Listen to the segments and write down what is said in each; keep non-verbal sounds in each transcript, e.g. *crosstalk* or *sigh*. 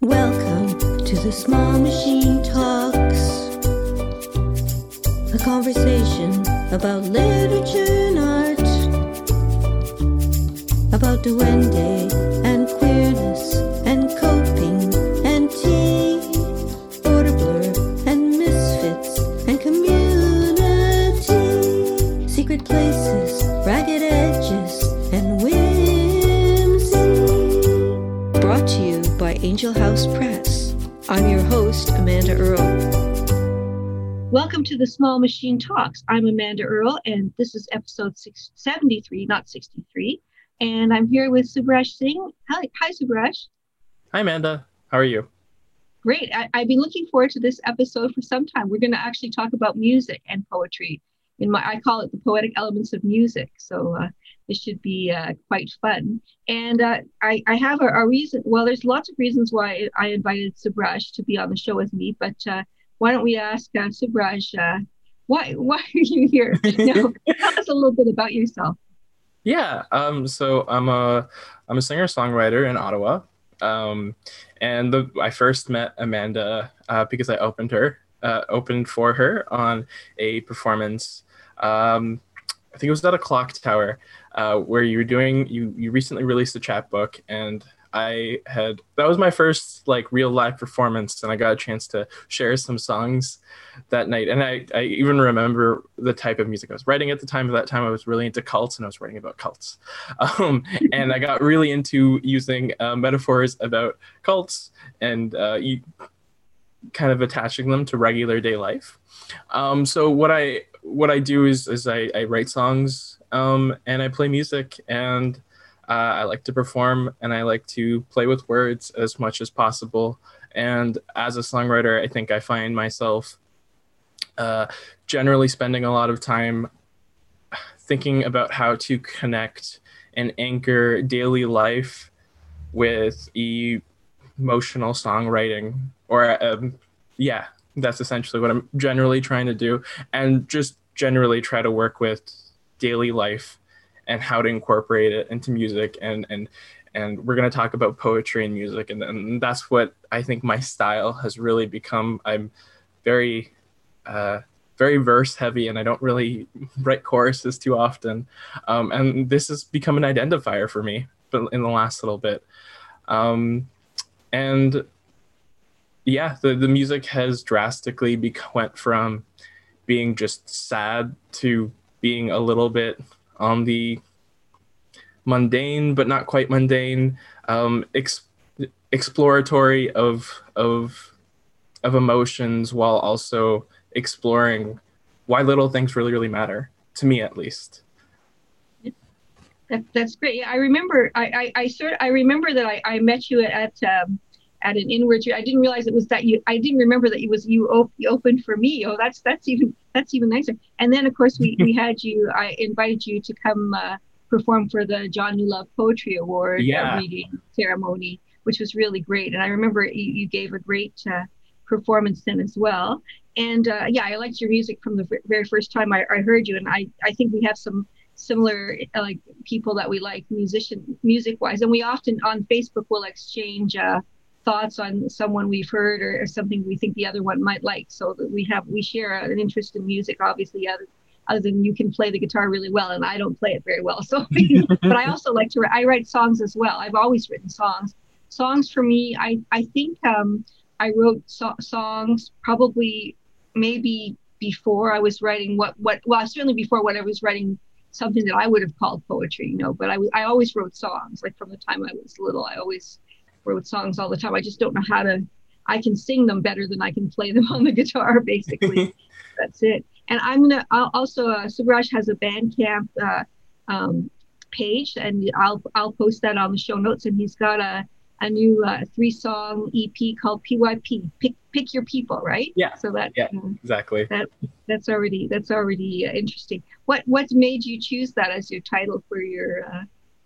Welcome to the Small Machine Talks, a conversation about literature and art, about duende and queerness and coping and tea, border blur and misfits and community, secret places, Angel House Press. I'm your host, Amanda Earl. Welcome to the Small Machine Talks. I'm Amanda Earl, and this is episode six, 73, not 63. And I'm here with Subhraj Singh. Hi, hi Subhraj. Hi, Amanda. How are you? Great. I, I've been looking forward to this episode for some time. We're going to actually talk about music and poetry. In my, I call it the poetic elements of music. So uh, this should be uh, quite fun. And uh, I, I have a, a, reason. Well, there's lots of reasons why I invited Subhraj to be on the show with me. But uh, why don't we ask uh, Subhraj, uh, why *laughs* why are you here? No, tell us a little bit about yourself. Yeah. Um. So I'm a I'm a singer songwriter in Ottawa. Um, and the, I first met Amanda uh, because I opened her opened for her on a performance. Um, I think it was at a clock tower uh, where you were doing you you recently released a chapbook and I had that was my first like real live performance and I got a chance to share some songs that night. And I, I even remember the type of music I was writing at the time. At that time I was really into cults and I was writing about cults. *laughs* Um, and I got really into using uh, metaphors about cults and uh, you, kind of attaching them to regular day life. Um, so what I what I do is is I, I write songs um, and I play music and uh, I like to perform and I like to play with words as much as possible. And as a songwriter, I think I find myself uh, generally spending a lot of time thinking about how to connect and anchor daily life with emotional songwriting or um, yeah that's essentially what i'm generally trying to do and just generally try to work with daily life and how to incorporate it into music and and and we're going to talk about poetry and music and, and that's what i think my style has really become. I'm very uh, very verse heavy and i don't really write choruses too often. Um, and this has become an identifier for me but in the last little bit. Um, and yeah the, the music has drastically be- went from being just sad to being a little bit on the mundane but not quite mundane um, ex- exploratory of of of emotions while also exploring why little things really really matter to me at least. That, that's great. Yeah, i remember i i, I sort i remember that i, I met you at um, at an inward i didn't realize it was that you i didn't remember that it was you, op- you opened for me. Oh that's that's even that's even nicer. And then of course we we *laughs* had you i invited you to come uh, perform for the john Newlove poetry award yeah. reading ceremony which was really great. And i remember you, you gave a great uh, performance then as well. And uh, yeah i liked your music from the very first time I, I heard you. And i i think we have some similar uh, like people that we like musician music wise and we often on facebook will exchange uh, thoughts on someone we've heard or, or, something we think the other one might like. So that we have we share an interest in music obviously other, other than you can play the guitar really well and i don't play it very well. *laughs* So but i also like to i write songs as well. I've always written songs. Songs for me i i think um i wrote so- songs probably maybe before i was writing what what well certainly before when i was writing something that i would have called poetry you know but i i always wrote songs like from the time i was little. I always wrote songs all the time. I just don't know how to. I can sing them better than I can play them *laughs* on the guitar. Basically, *laughs* that's it. And I'm gonna I'll also uh, Subhraj has a Bandcamp uh, um, page, and I'll I'll post that on the show notes. And he's got a a new uh, three song EP called PYP. Pick pick your people, right? Yeah. So that yeah um, exactly that that's already that's already uh, interesting. What what made you choose that as your title for your uh,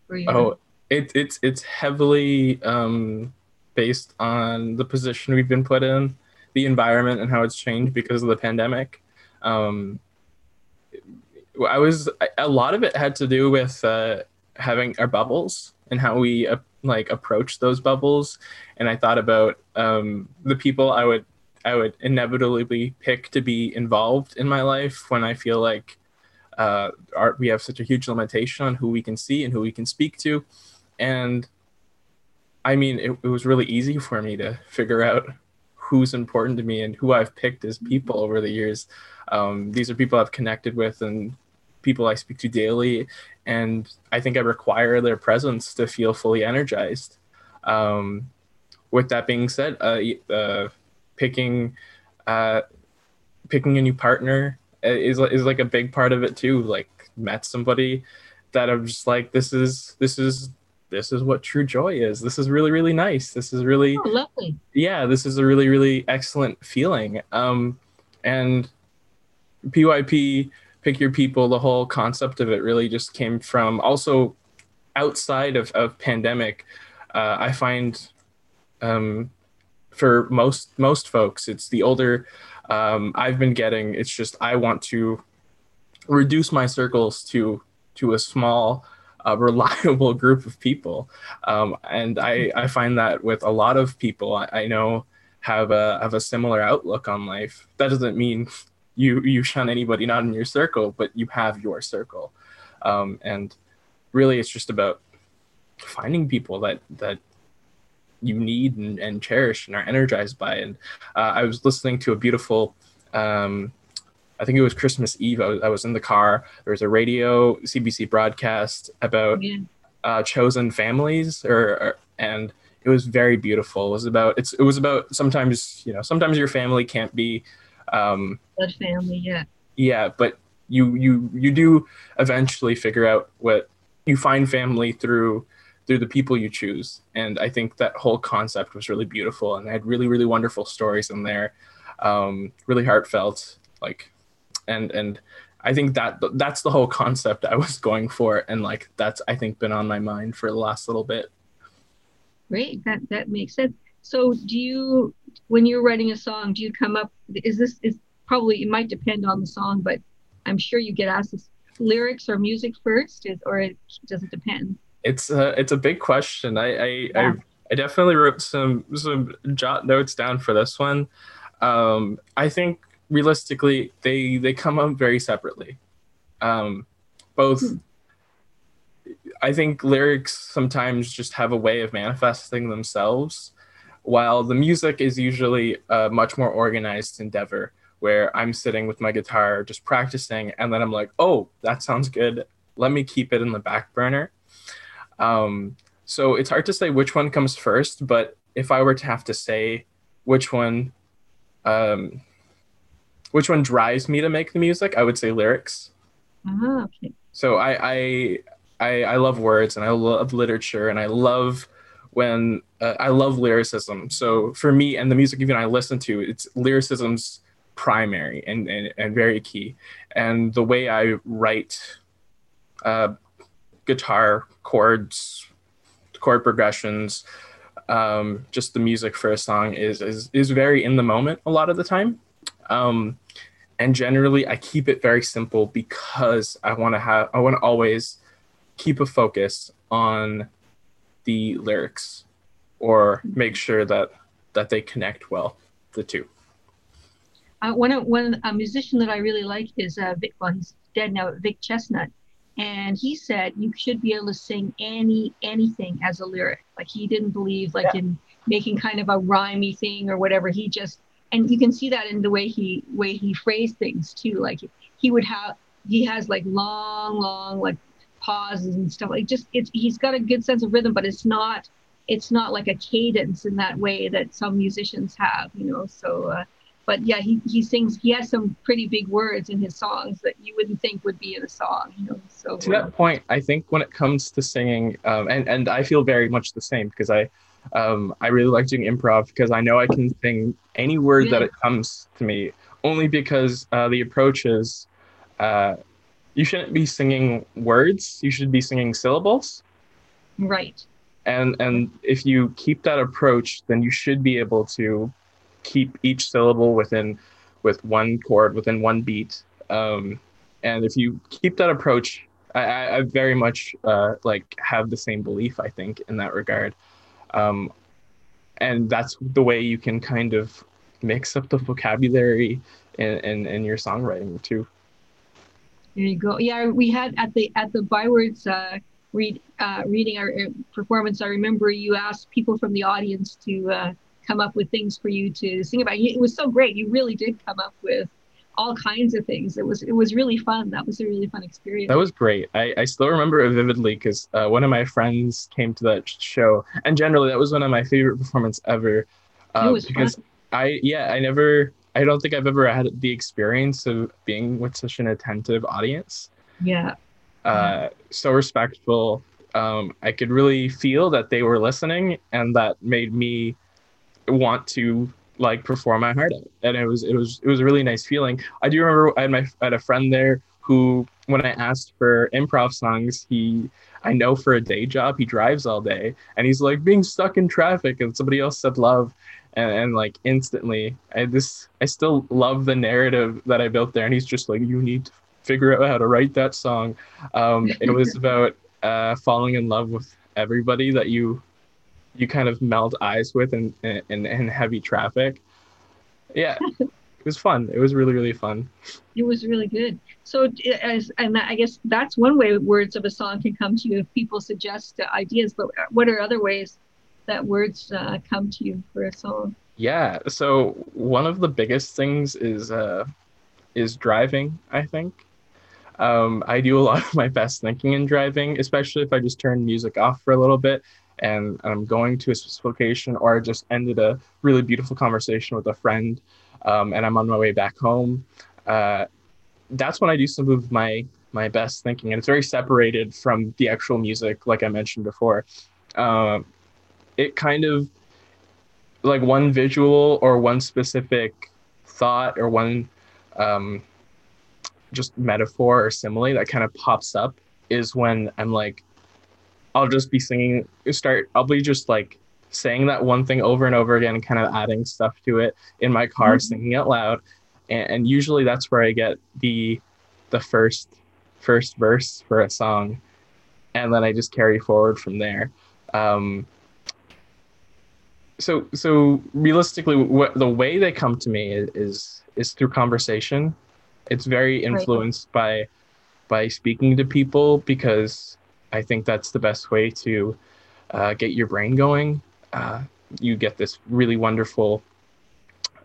for your? Oh, it, it's it's heavily um, based on the position we've been put in, the environment, and how it's changed because of the pandemic. Um, I was a lot of it had to do with uh, having our bubbles and how we uh, like approach those bubbles and i thought about um, the people i would i would inevitably pick to be involved in my life when i feel like uh, our, we have such a huge limitation on who we can see and who we can speak to and i mean it, it was really easy for me to figure out who's important to me and who i've picked as people over the years um, these are people i've connected with and people I speak to daily, and I think I require their presence to feel fully energized. Um, with that being said, uh, uh, picking uh, picking a new partner is is like a big part of it too. Like met somebody that I'm just like this is this is this is what true joy is. This is really really nice. This is really oh, lovely. Yeah, this is a really really excellent feeling. Um, and PYP pick your people the whole concept of it really just came from also outside of, of pandemic uh, i find um, for most most folks it's the older um, i've been getting it's just i want to reduce my circles to to a small uh, reliable *laughs* group of people. Um, and I, I find that with a lot of people I, I know have a have a similar outlook on life. That doesn't mean *laughs* you you shun anybody not in your circle but you have your circle. Um, and really it's just about finding people that that you need and, and cherish and are energized by. And uh, i was listening to a beautiful um, i think it was christmas eve I was, I was, in the car there was a radio cbc broadcast about yeah. uh, chosen families or, or and it was very beautiful it was about it's it was about sometimes you know sometimes your family can't be um, blood family, yeah. Yeah, but you you you do eventually figure out what you find family through through the people you choose, and I think that whole concept was really beautiful, and they had really really wonderful stories in there, um, really heartfelt, like, and and I think that that's the whole concept I was going for, and like that's I think been on my mind for the last little bit. Great, that that makes sense. So, do you when you're writing a song, do you come up? Is this is probably it might depend on the song, but I'm sure you get asked this, lyrics or music first, is, or it, does it depend? It's a it's a big question. I I, yeah. I, I definitely wrote some some jot notes down for this one. Um, I think realistically they they come up very separately. Um, both. Hmm. I think lyrics sometimes just have a way of manifesting themselves while the music is usually a much more organized endeavor where I'm sitting with my guitar just practicing and then I'm like, oh, that sounds good. Let me keep it in the back burner. Um, so it's hard to say which one comes first, but if I were to have to say which one um, which one drives me to make the music, I would say lyrics. Uh-huh, okay. So I, I I I love words and I love literature and I love when uh, I love lyricism. So for me and the music even I listen to, it's lyricism's primary and, and, and very key. And the way I write uh, guitar chords, chord progressions, um, just the music for a song is, is is very in the moment a lot of the time. Um, and generally, I keep it very simple because I want to have I want to always keep a focus on the lyrics or make sure that that they connect well the two. Uh, one one a musician that i really like is uh vic well he's dead now vic chesnutt and he said you should be able to sing any anything as a lyric. Like he didn't believe like yeah. in making kind of a rhymey thing or whatever. He just and you can see that in the way he way he phrased things too like he would have he has like long long like pauses and stuff like just it's he's got a good sense of rhythm but it's not it's not like a cadence in that way that some musicians have you know so uh, but yeah he, he sings he has some pretty big words in his songs that you wouldn't think would be in a song you know so. To that point i think when it comes to singing um, and and i feel very much the same because i um, i really like doing improv because i know i can sing any word yeah. that it comes to me only because uh, the approach is uh, you shouldn't be singing words you should be singing syllables right and and if you keep that approach then you should be able to keep each syllable within with one chord within one beat um, and if you keep that approach I, I very much uh, like have the same belief. I think in that regard, um, and that's the way you can kind of mix up the vocabulary in, in, in your songwriting too. There you go. Yeah, we had at the at the bywords uh, read uh, reading our uh, performance. I remember you asked people from the audience to uh, come up with things for you to sing about. It was so great. You really did come up with all kinds of things. It was it was really fun. That was a really fun experience. That was great. I, I still remember it vividly because uh, one of my friends came to that show, and generally that was one of my favorite performances ever. Uh, it was because fun. I yeah I never I don't think I've ever had the experience of being with such an attentive audience. Yeah. Uh, so respectful. Um, I could really feel that they were listening, and that made me want to like perform my heart out. And it was it was it was a really nice feeling. I do remember I had my I had a friend there who, when I asked for improv songs, he I know for a day job he drives all day, and he's like being stuck in traffic, and somebody else said love, and, and like instantly i this i still love the narrative that i built there and he's just like you need to figure out how to write that song um it was *laughs* about uh falling in love with everybody that you you kind of melt eyes with in in, in heavy traffic yeah *laughs* it was fun it was really really fun it was really good so as and i guess that's one way words of a song can come to you if people suggest ideas but what are other ways that words uh, come to you for a song? Yeah. So one of the biggest things is uh, is driving. I think um, I do a lot of my best thinking in driving, especially if I just turn music off for a little bit and I'm going to a specific location, or I just ended a really beautiful conversation with a friend, um, and I'm on my way back home. Uh, that's when I do some of my my best thinking, and it's very separated from the actual music, like I mentioned before. Uh, it kind of like one visual or one specific thought or one um, just metaphor or simile that kind of pops up is when I'm like, I'll just be singing, start, I'll be just like saying that one thing over and over again, and kind of adding stuff to it in my car, mm-hmm. singing out loud. And, and usually that's where I get the, the first, first verse for a song. And then I just carry forward from there. Um, so so realistically what the way they come to me is is, is through conversation it's very influenced right. by by speaking to people because i think that's the best way to uh, get your brain going. Uh, you get this really wonderful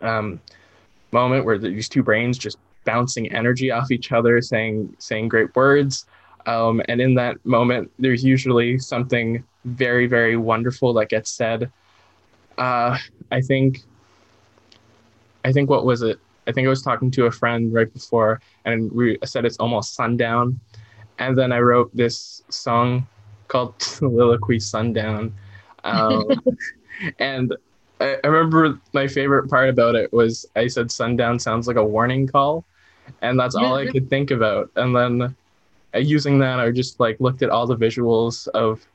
um, moment where these two brains just bouncing energy off each other saying saying great words. Um, and in that moment there's usually something very very wonderful that gets said. Uh, I think, I think what was it? I think I was talking to a friend right before, and we said it's almost sundown, and then I wrote this song called *laughs* Soliloquy Sundown, um, *laughs* and I, I remember my favorite part about it was I said sundown sounds like a warning call, and that's all I could think about, and then uh, using that, I just like looked at all the visuals of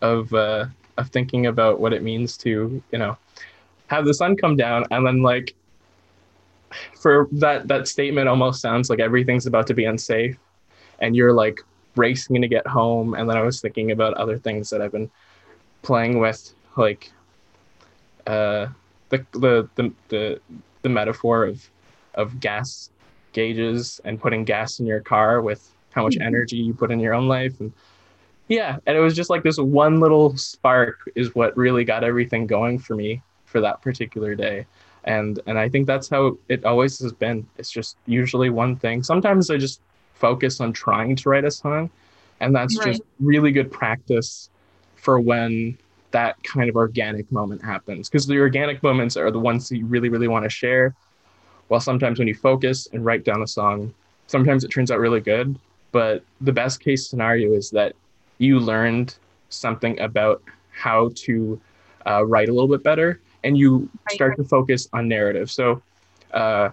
of uh, of thinking about what it means to you know have the sun come down. And then like for that that statement almost sounds like everything's about to be unsafe and you're like racing to get home and then i was thinking about other things that i've been playing with like uh the the the the, the metaphor of of gas gauges and putting gas in your car with how much mm-hmm. energy you put in your own life and yeah and it was just like this one little spark is what really got everything going for me for that particular day and and i think that's how it always has been it's just usually one thing sometimes i just focus on trying to write a song. And that's right. just really good practice for when that kind of organic moment happens. Because the organic moments are the ones that you really really want to share. While sometimes when you focus and write down a song sometimes it turns out really good. But the best case scenario is that you learned something about how to uh, write a little bit better and you start to focus on narrative. So uh,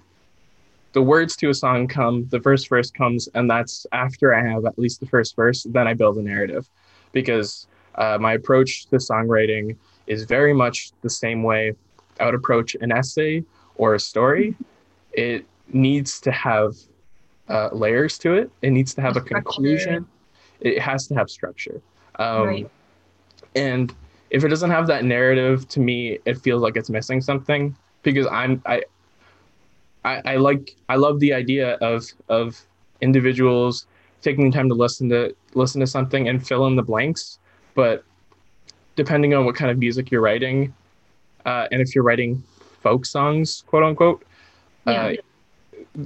the words to a song come the first verse comes and that's after i have at least the first verse then i build a narrative because uh, my approach to songwriting is very much the same way i would approach an essay or a story it needs to have uh, layers to it. It needs to have a, conclusion. It has to have structure. Um, Right. And if it doesn't have that narrative, to me, it feels like it's missing something because I'm I. I, I like I love the idea of of individuals taking the time to listen to listen to something and fill in the blanks, but depending on what kind of music you're writing, uh, and if you're writing folk songs, quote unquote, Yeah. uh,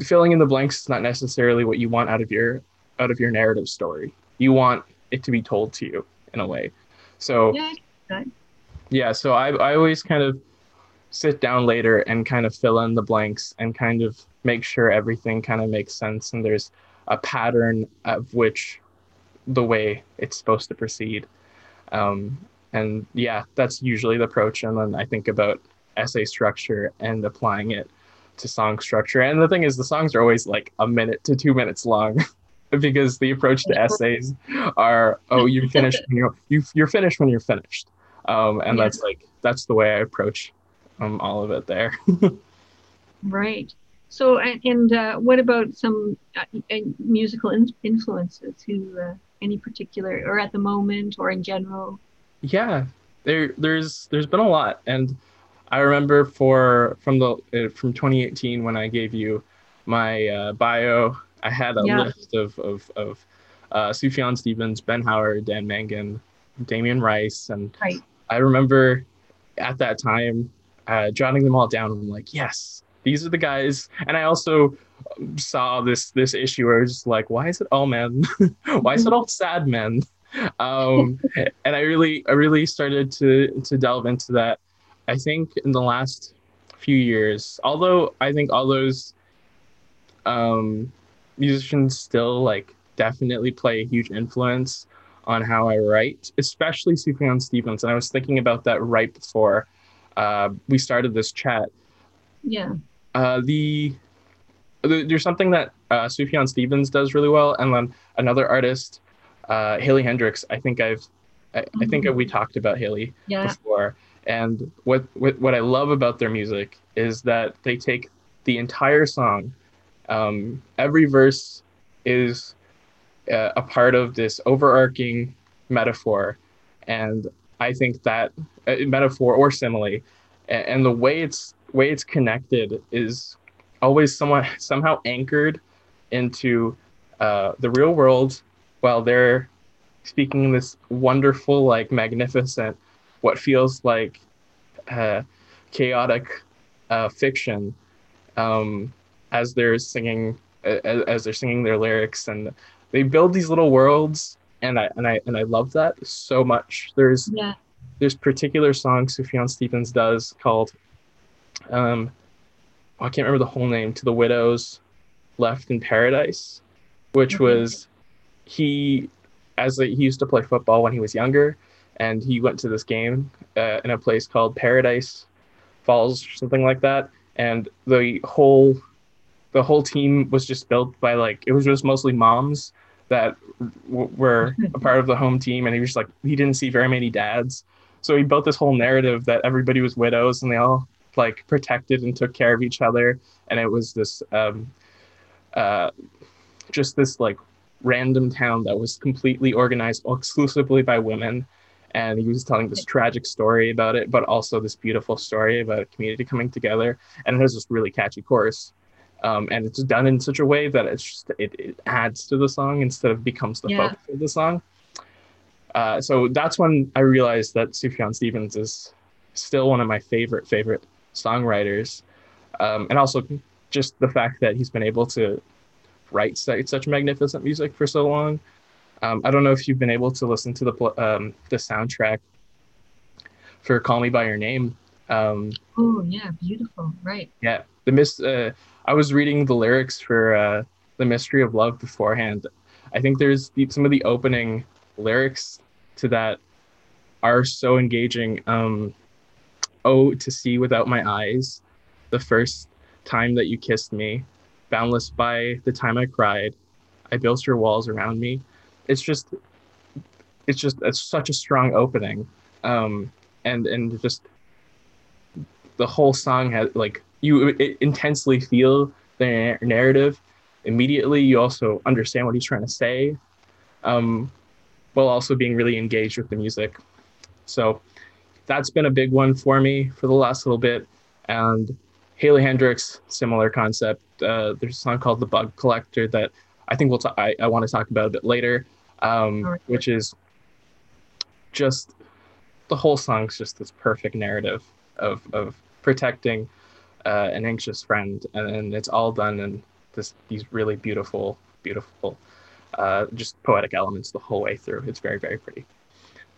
filling in the blanks is not necessarily what you want out of your out of your narrative story. You want it to be told to you in a way. So Yeah. yeah, so I I always kind of sit down later and kind of fill in the blanks and kind of make sure everything kind of makes sense and there's a pattern of which the way it's supposed to proceed. Um, and yeah, that's usually the approach. And then I think about essay structure and applying it to song structure. And the thing is, the songs are always like a minute to two minutes long. *laughs* because the approach to essays are oh you *laughs* finished when you're you, you're finished when you're finished um, and Yeah. that's like that's the way I approach um, all of it there. *laughs* Right. So, and, and uh, what about some uh, uh, musical in- influences? Who, uh, any particular, or at the moment, or in general? yeah, there there's there's been a lot, and I remember for from the uh, from 2018 when I gave you my uh, bio, I had a Yeah. list of of of uh, Sufjan Stevens, Ben Howard, Dan Mangan, Damien Rice, and Right. I remember at that time uh, jotting them all down. I'm like, yes, these are the guys. And I also saw this this issue where I was just like, why is it all men? *laughs* why is it all sad men? Um, *laughs* and I really I really started to to delve into that. I think in the last few years, although I think all those um, musicians still like definitely play a huge influence on how I write, especially Sufjan Stevens. And I was thinking about that right before uh, we started this chat. Yeah. Uh, the, the there's something that uh, Sufjan Stevens does really well, and then another artist, uh, Haley Heynderickx. I think I've, I, I think we talked about Haley Yeah. before. And what, what what I love about their music is that they take the entire song. Um, every verse is uh, a part of this overarching metaphor, and I think that uh, metaphor or simile, a- and the way it's way it's connected is always somewhat somehow anchored into uh, the real world, while they're speaking this wonderful, like magnificent what feels like uh, chaotic uh, fiction um, as they're singing as, as they're singing their lyrics. And they build these little worlds and I and I and I love that so much. There's Yeah. there's particular song Sufjan Stevens does called um I can't remember the whole name to the widows left in paradise which was he as a, he used to play football when he was younger and he went to this game uh, in a place called Paradise Falls or something like that and the whole the whole team was just built by like it was just mostly moms that w- were a part of the home team and he was like he didn't see very many dads. So he built this whole narrative that everybody was widows and they all like protected and took care of each other and it was this um uh just this like random town that was completely organized exclusively by women. And he was telling this tragic story about it but also this beautiful story about a community coming together. And it has this really catchy chorus um, and it's done in such a way that it's just it, it adds to the song instead of becomes the Yeah. focus of the song uh, so that's when i realized that sufjan stevens is still one of my favorite favorite songwriters um, and also just the fact that he's been able to write such, such magnificent music for so long um, I don't know if you've been able to listen to the um, the soundtrack for "Call Me by Your Name." Um, Oh, yeah. Beautiful. Right. yeah, the mis- uh, I was reading the lyrics for uh, "The Mystery of Love" beforehand. I think there's the, some of the opening lyrics to that are so engaging. Um, oh, to see without my eyes, the first time that you kissed me, boundless by the time I cried, I built your walls around me. It's just, it's just, it's such a strong opening, um, and and just the whole song has like you intensely feel the narrative immediately. You also understand what he's trying to say, um, while also being really engaged with the music. So that's been a big one for me for the last little bit. And Haley Heynderickx, similar concept. Uh, there's a song called "The Bug Collector" that I think we'll t- I, I want to talk about a bit later, um, which is just the whole song's just this perfect narrative of of protecting uh, an anxious friend, and, and, it's all done in this these really beautiful, beautiful, uh, just poetic elements the whole way through. It's very, very pretty.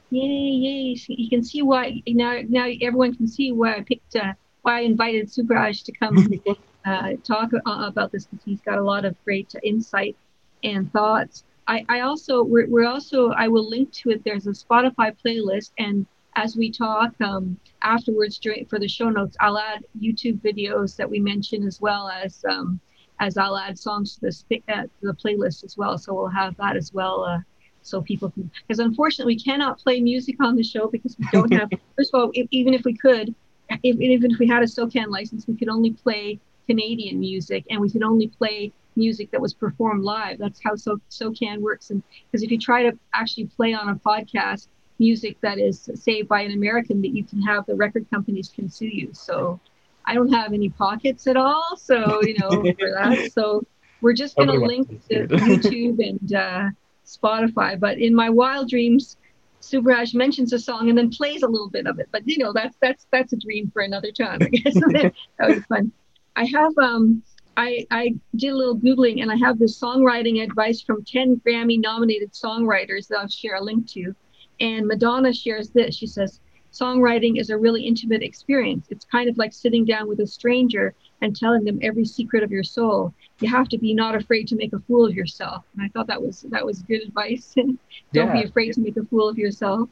Yay! Yay! You can see why now. Now everyone can see why I picked. Uh, why I invited Subhraj to come *laughs* uh, talk uh, about this because he's got a lot of great insight and thoughts. I, I also we're, we're also I will link to it. There's a Spotify playlist, and as we talk um, afterwards during for the show notes, I'll add YouTube videos that we mentioned as well as um, as I'll add songs to the uh, the playlist as well. So we'll have that as well. Uh, so people can because unfortunately we cannot play music on the show because we don't have *laughs* first of all if, even if we could if, even if we had a SOCAN license we could only play Canadian music and we could only play music that was performed live that's how so SOCAN works and because if you try to actually play on a podcast music that is saved by an American that you can have the record companies can sue you. So I don't have any pockets at all. So, you know, *laughs* for that. So we're just going to link *laughs* to YouTube and uh, Spotify. But in my wild dreams, Subhraj mentions a song and then plays a little bit of it. But you know, that's that's that's a dream for another time. I guess *laughs* that was fun. I have um I I did a little googling and I have this songwriting advice from 10 Grammy nominated songwriters that I'll share a link to. And Madonna shares this. She says, Songwriting is a really intimate experience. It's kind of like sitting down with a stranger and telling them every secret of your soul. You have to be not afraid to make a fool of yourself. And I thought that was that was good advice. *laughs* Don't yeah. be afraid to make a fool of yourself.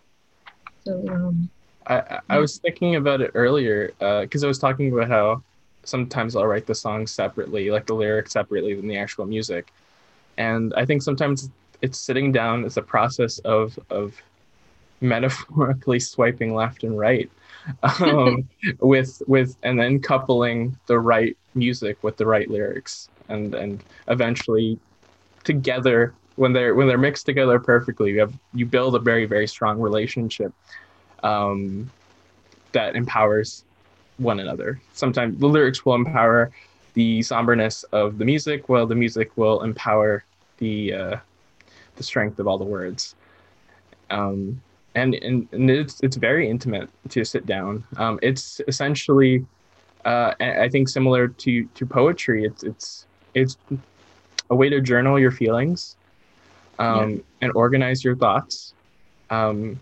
So um, I I was thinking about it earlier because uh, I was talking about how sometimes I'll write the songs separately, like the lyrics separately than the actual music, and I think sometimes it's sitting down. It's a process of of metaphorically swiping left and right um, *laughs* with with and then coupling the right music with the right lyrics and and eventually together when they're when they're mixed together perfectly you have you build a very very strong relationship um, that empowers one another. Sometimes the lyrics will empower the somberness of the music while the music will empower the uh, the strength of all the words. Um, and and, and it's it's very intimate to sit down. Um, it's essentially, uh, I think, similar to to poetry. It's it's it's a way to journal your feelings, um, yeah. and organize your thoughts, um,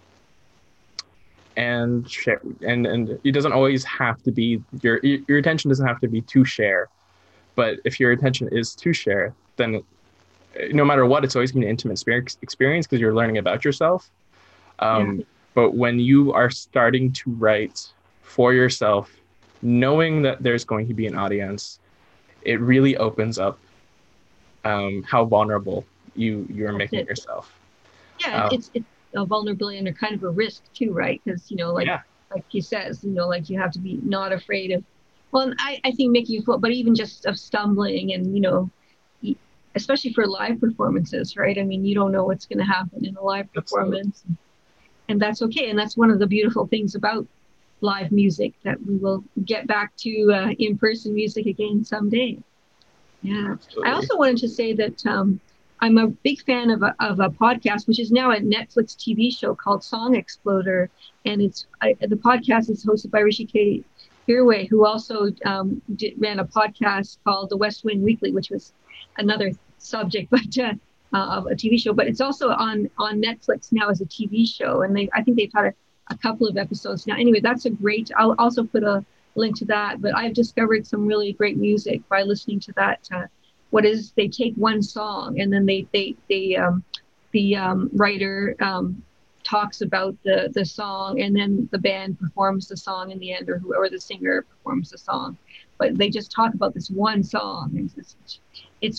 and share. And and it doesn't always have to be your your attention doesn't have to be to share, but if your attention is to share, then no matter what, it's always going to be an intimate experience because you're learning about yourself um, yeah. But when you are starting to write for yourself, knowing that there's going to be an audience, it really opens up um, how vulnerable you you're making it. yourself. Yeah, um, it's it's a vulnerability and a kind of a risk too, right? Because you know, like yeah. like he says, you know, like you have to be not afraid of. Well, I I think making you but even just of stumbling and you know, especially for live performances, right? I mean, you don't know what's going to happen in a live performance. And that's okay. And that's one of the beautiful things about live music that we will get back to uh, in-person music again someday. Yeah. Absolutely. I also wanted to say that um, I'm a big fan of a, of a podcast, which is now a Netflix TV show called Song Exploder, and it's I, the podcast is hosted by Hrishikesh Hirway, who also um, did, ran a podcast called The West Wing Weekly, which was another subject, *laughs* but uh, uh, of a TV show, but it's also on on Netflix now as a TV show, and they I think they've had a, a couple of episodes now. Anyway, that's a great. I'll also put a link to that. But I've discovered some really great music by listening to that. Uh, what is they take one song and then they they they um, the um, writer um, talks about the the song and then the band performs the song in the end or whoever the singer performs the song but they just talk about this one song it's, it's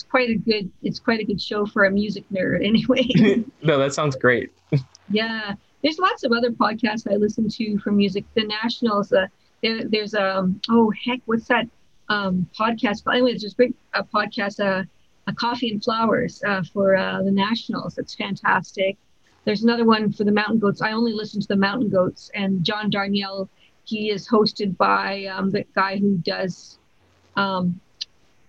quite a good it's quite a good show for a music nerd *laughs* anyway *laughs* no that sounds great *laughs* yeah there's lots of other podcasts i listen to for music the nationals uh, there, there's um oh heck what's that um podcast but anyways there's a great a podcast uh a Coffee and Flowers uh, for uh, the Nationals. It's fantastic. There's another one for the Mountain Goats. I only listen to the Mountain Goats, and John Darnielle. He is hosted by um, the guy who does um,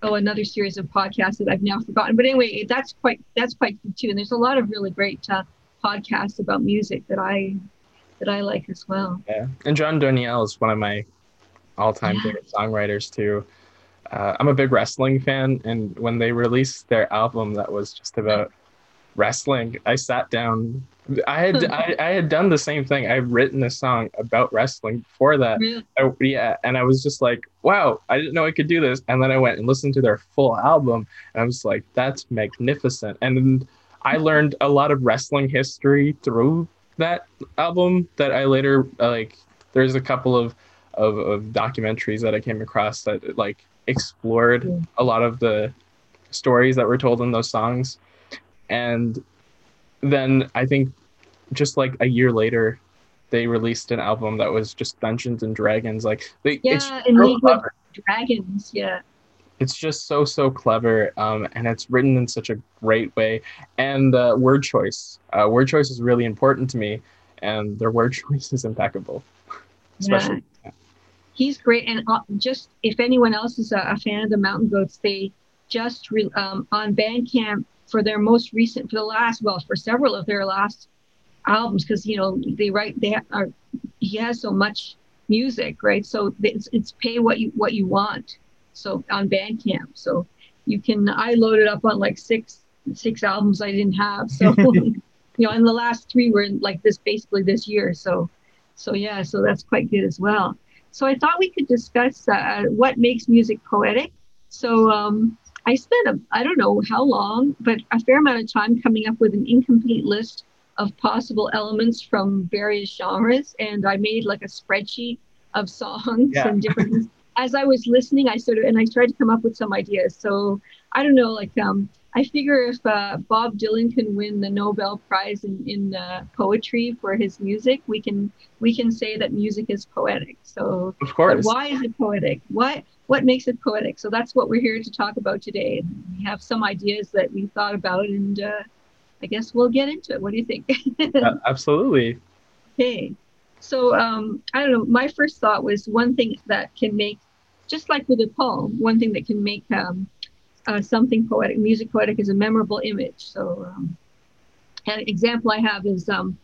oh another series of podcasts that I've now forgotten. But anyway, that's quite that's quite good too. And there's a lot of really great uh, podcasts about music that I that I like as well. Yeah, and John Darnielle is one of my all-time yeah. favorite songwriters too. Uh, I'm a big wrestling fan, and when they released their album that was just about wrestling, I sat down. I had *laughs* I, I, had done the same thing. I've written a song about wrestling before that. Yeah. I, yeah, and I was just like, wow, I didn't know I could do this. And then I went and listened to their full album, and I was like, that's magnificent. And I mm-hmm. learned a lot of wrestling history through that album that I later uh, like. There's a couple of of, of documentaries that I came across that like explored yeah. a lot of the stories that were told in those songs. And then I think just like a year later, they released an album that was just Dungeons and Dragons. Like they, yeah, it's and of Dragons, yeah. It's just so so clever, um, and it's written in such a great way. And uh, word choice, uh, word choice is really important to me, and their word *laughs* choice is impeccable. Especially, yeah he's great. And uh, just if anyone else is a, a, fan of the Mountain Goats, they just re, um, on Bandcamp for their most recent, for the last, well, for several of their last albums, because you know they write, they are, he has so much music, right? So it's, it's pay what you what you want. So on Bandcamp, so you can. I loaded up on like six six albums I didn't have, so *laughs* you know, and the last three were in like this basically this year. So so yeah, so that's quite good as well. So I thought we could discuss uh, what makes music poetic. So um, I spent, a, I don't know how long, but a fair amount of time coming up with an incomplete list of possible elements from various genres. And I made like a spreadsheet of songs yeah. and different. As I was listening, I sort of, and I tried to come up with some ideas. So I don't know, like, um, I figure if uh, Bob Dylan can win the Nobel Prize in, in uh, poetry for his music, we can we can say that music is poetic. So, of course, why is it poetic? What what makes it poetic? So that's what we're here to talk about today. We have some ideas that we thought about, and uh, I guess we'll get into it. What do you think? *laughs* uh, absolutely. Okay, so um, I don't know. My first thought was one thing that can make, just like with a poem, one thing that can make um, uh, something poetic. Music poetic is a memorable image. So, um, an example I have is um,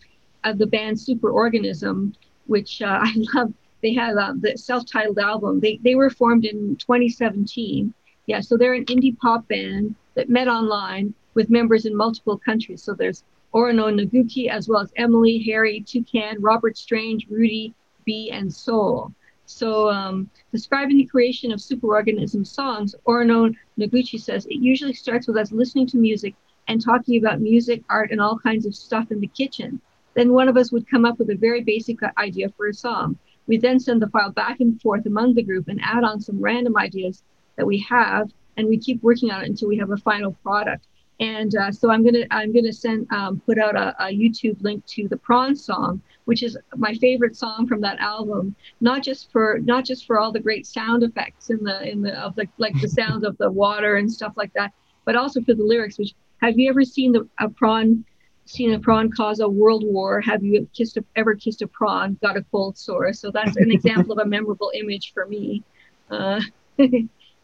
of the band Superorganism, which uh, *laughs* I love. They have uh, the self-titled album. They they were formed in 2017. Yeah, so they're an indie pop band that met online with members in multiple countries. So there's Orono Noguchi as well as Emily, Harry, Tucan, Robert Strange, Rudy, B, and Soul. So, um, describing the creation of superorganism songs, Orono Noguchi says it usually starts with us listening to music and talking about music, art, and all kinds of stuff in the kitchen. Then one of us would come up with a very basic idea for a song. We then send the file back and forth among the group and add on some random ideas that we have, and we keep working on it until we have a final product. And uh, so I'm gonna I'm gonna send um, put out a, a, YouTube link to the Prawn song, which is my favorite song from that album. Not just for not just for all the great sound effects in the in the of the like the sounds of the water and stuff like that, but also for the lyrics. Which have you ever seen the a prawn seen a prawn cause a world war? Have you kissed a, ever kissed a prawn? Got a cold sore? So that's an example of a memorable image for me. Uh, *laughs*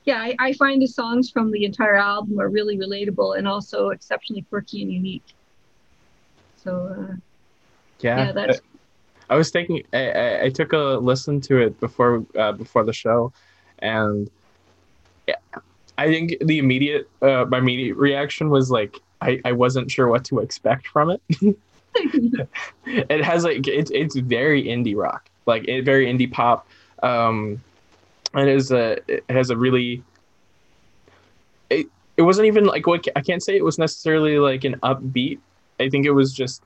yeah, I, I, find the songs from the entire album are really relatable and also exceptionally quirky and unique. So, uh, yeah, yeah, that's. I, I was thinking. I, I, took a listen to it before uh, before the show, and yeah, I think the immediate uh, my immediate reaction was like I, I wasn't sure what to expect from it. *laughs* it has like it's it's very indie rock, like it very indie pop. Um, it is a it has a really it, it wasn't even like what I can't say it was necessarily like an upbeat. I think it was just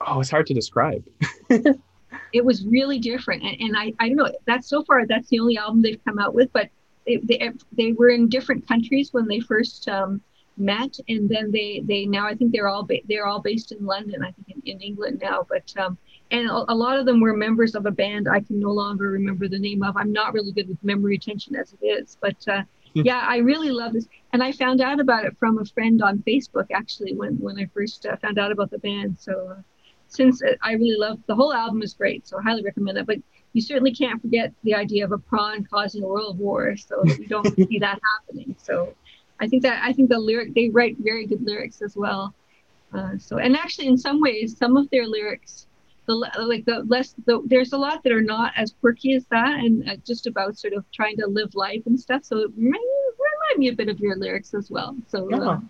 oh, it's hard to describe. *laughs* it was really different, and, and I I don't know. That's so far that's the only album they've come out with, but they they, they were in different countries when they first um, met, and then they they now I think they're all ba- they're all based in London. I think in, in England now, but um, and a, a, lot of them were members of a band I can no longer remember the name of. I'm not really good with memory retention as it is, but uh, yeah, I really love this, and I found out about it from a friend on Facebook actually when when I first uh, found out about the band. So uh, since uh, I really love the whole album is great, so I highly recommend that. But you certainly can't forget the idea of a prawn causing a world war, so *laughs* you don't see that happening. So I think that I think the lyric they write very good lyrics as well. Uh, so and actually, in some ways, some of their lyrics the like the less the, there's a lot that are not as quirky as that and uh, just about sort of trying to live life and stuff so it may remind me a bit of your lyrics as well so yeah. uh,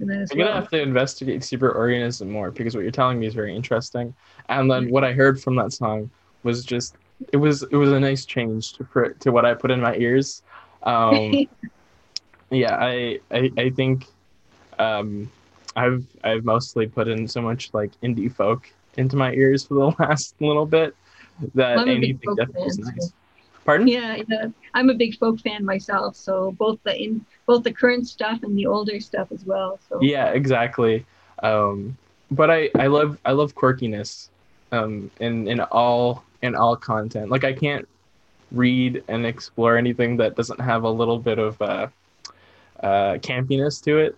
I'm well. gonna have to investigate Secret Organism more because what you're telling me is very interesting. And then what I heard from that song was just it was it was a nice change to to what I put in my ears. Um, *laughs* yeah, I, I I think um, I've I've mostly put in so much like indie folk into my ears for the *laughs* last little bit that anything definitely is nice. Pardon? Yeah, yeah, I'm a big folk fan myself. So both the in both the current stuff and the older stuff as well. So yeah, exactly. Um, but I I love I love quirkiness um, in in all in all content. Like I can't read and explore anything that doesn't have a little bit of uh, uh, campiness to it.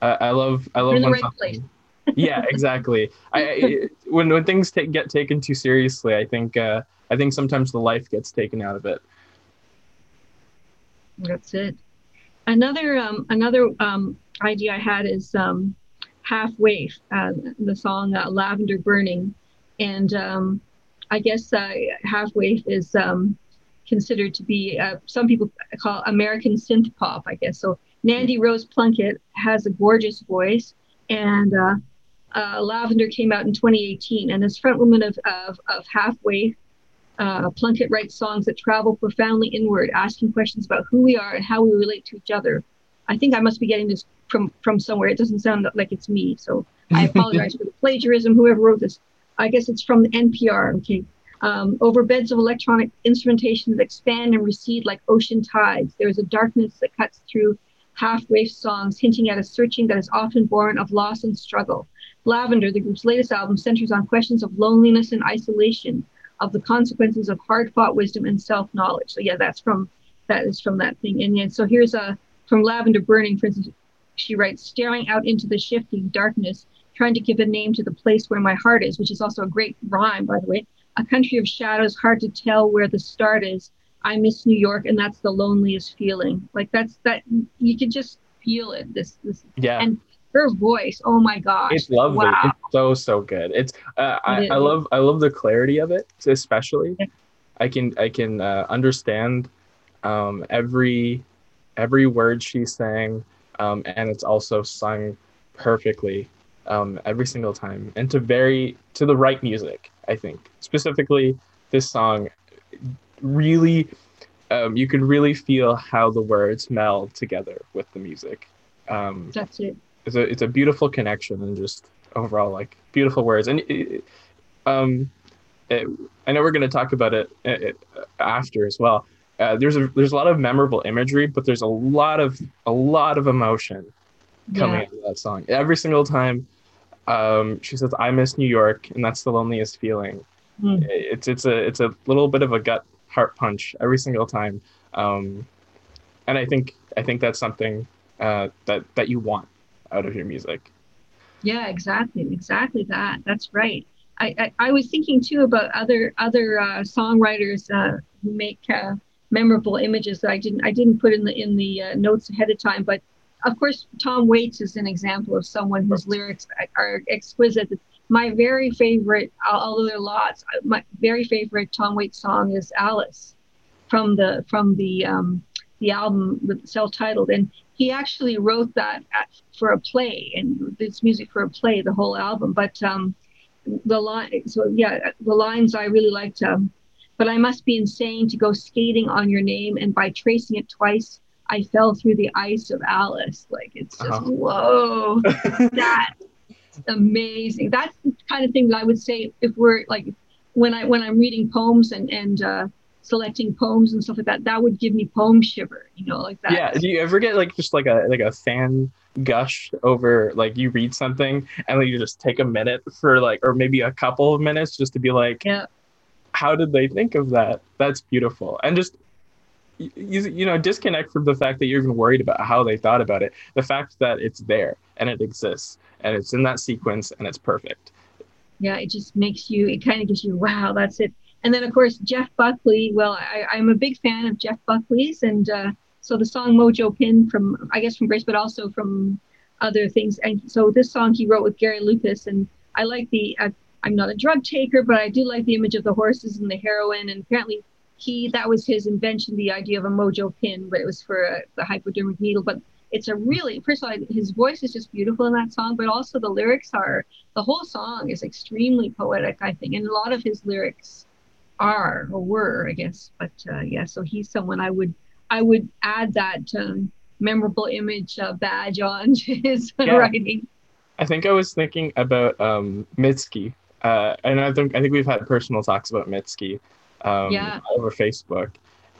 I, I love I love when something, *laughs* yeah, exactly. I, I, when when things take, get taken too seriously, I think uh, I think sometimes the life gets taken out of it. That's it. Another um, another um, idea I had is um, Half Waif uh, the song uh, "Lavender Burning," and um, I guess uh, Half Waif is um, considered to be uh, some people call American synth pop. I guess so. Nandi Rose Plunkett has a gorgeous voice, and uh, uh, Lavender came out in 2018, and as frontwoman of, of, of Half Waif, Plunkett writes songs that travel profoundly inward, asking questions about who we are and how we relate to each other. I think I must be getting this from from somewhere. It doesn't sound like it's me, so *laughs* I apologize for the plagiarism. Whoever wrote this, I guess it's from the NPR. Okay. Um, over beds of electronic instrumentation that expand and recede like ocean tides, there is a darkness that cuts through Half Waif songs, hinting at a searching that is often born of loss and struggle. Lavender, the group's latest album, centers on questions of loneliness and isolation, of the consequences of hard-fought wisdom and self-knowledge. So yeah, that's from that is from that thing. And yeah, so here's a from Lavender Burning, for instance, she writes, staring out into the shifting darkness, trying to give a name to the place where my heart is, which is also a great rhyme, by the way. A country of shadows, hard to tell where the start is. I miss New York, and that's the loneliest feeling. Like that's that you can just feel it. This this yeah. And her voice oh my gosh it's lovely wow. it's so so good it's uh, I, I love i love the clarity of it especially yeah. i can i can uh, understand um, every every word she's saying um, and it's also sung perfectly um, every single time. And to very to the right music i think. Specifically this song really um, you can really feel how the words meld together with the music. Um, that's it. it's a it's a beautiful connection and just overall like beautiful words. And it, um it, I know we're going to talk about it, it, after as well. Uh, there's a there's a lot of memorable imagery, but there's a lot of a lot of emotion coming yeah. out of that song. Every single time, um, she says, "I miss New York," and that's the loneliest feeling. Mm. It's it's a it's a little bit of a gut heart punch every single time, um, and I think I think that's something uh, that that you want out of your music. Yeah, exactly, exactly that. That's right. I, I, I was thinking too about other other uh, songwriters uh, who make uh, memorable images that I didn't I didn't put in the in the uh, notes ahead of time, but of course Tom Waits is an example of someone whose lyrics are exquisite. My very favorite, although there are lots, my very favorite Tom Waits song is Alice from the from the um, the album with self-titled, and he actually wrote that at, for a play and this music for a play, the whole album. But um, the line, so yeah, the lines I really liked. Um, but I must be insane to go skating on your name, and by tracing it twice, I fell through the ice of Alice. Like it's just uh-huh. whoa, *laughs* that's amazing. That's the kind of thing that I would say if we're like when I when I'm reading poems and and uh, selecting poems and stuff like that, that would give me poem shiver, you know, like that. Yeah. Do you ever get like just like a like a fan gush over like you read something and then you just take a minute for like or maybe a couple of minutes just to be like, yeah, how did they think of that? That's beautiful. And just you, you know disconnect from the fact that you're even worried about how they thought about it the fact that it's there and it exists and it's in that sequence and it's perfect yeah it just makes you it kind of gives you wow that's it and then of course jeff buckley well I, i'm a big fan of jeff buckley's and uh, so the song mojo pin from i guess from grace but also from other things and so this song he wrote with gary lucas and i like the uh, i'm not a drug taker but i do like the image of the horses and the heroin and apparently he that was his invention, the idea of a mojo pin, but it was for a, the hypodermic needle. But it's a really first of all, his voice is just beautiful in that song, but also the lyrics are the whole song is extremely poetic, I think, and a lot of his lyrics are or were, I guess. But uh, yeah, so he's someone I would I would add that um, memorable image uh, badge on to *laughs* his yeah. writing. I think I was thinking about um, Mitski, uh, and I think I think we've had personal talks about Mitski um, yeah. over Facebook.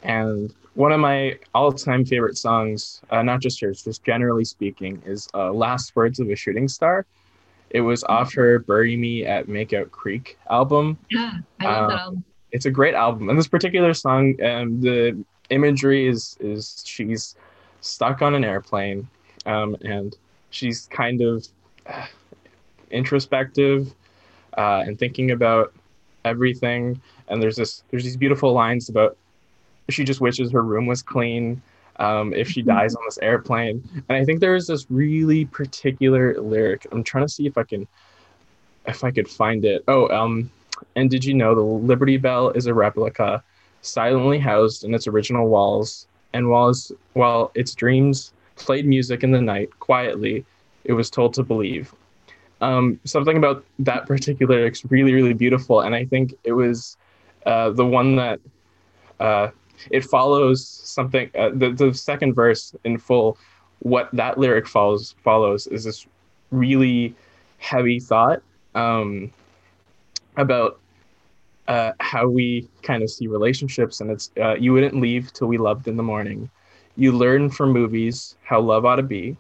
And one of my all-time favorite songs, uh, not just hers, just generally speaking, is uh, "Last Words of a Shooting Star." It was off her "Bury Me at Makeout Creek" album. Yeah, I love um, that album. It's a great album, and this particular song, um, the imagery is is she's stuck on an airplane, um, and she's kind of uh, introspective uh, and thinking about everything. And there's this there's these beautiful lines about she just wishes her room was clean um, if she dies on this airplane. And i think there's this really particular lyric. I'm trying to see if i can if i could find it. Oh um and did you know the liberty bell is a replica silently housed in its original walls and while its, while its dreams played music in the night quietly it was told to believe um, something about that particular it's really really beautiful and i think it was uh, the one that uh, it follows something. Uh, the the second verse in full, what that lyric follows follows is this really heavy thought um, about uh, how we kind of see relationships, and it's uh, you wouldn't leave till we loved in the morning. You learn from movies how love ought to be,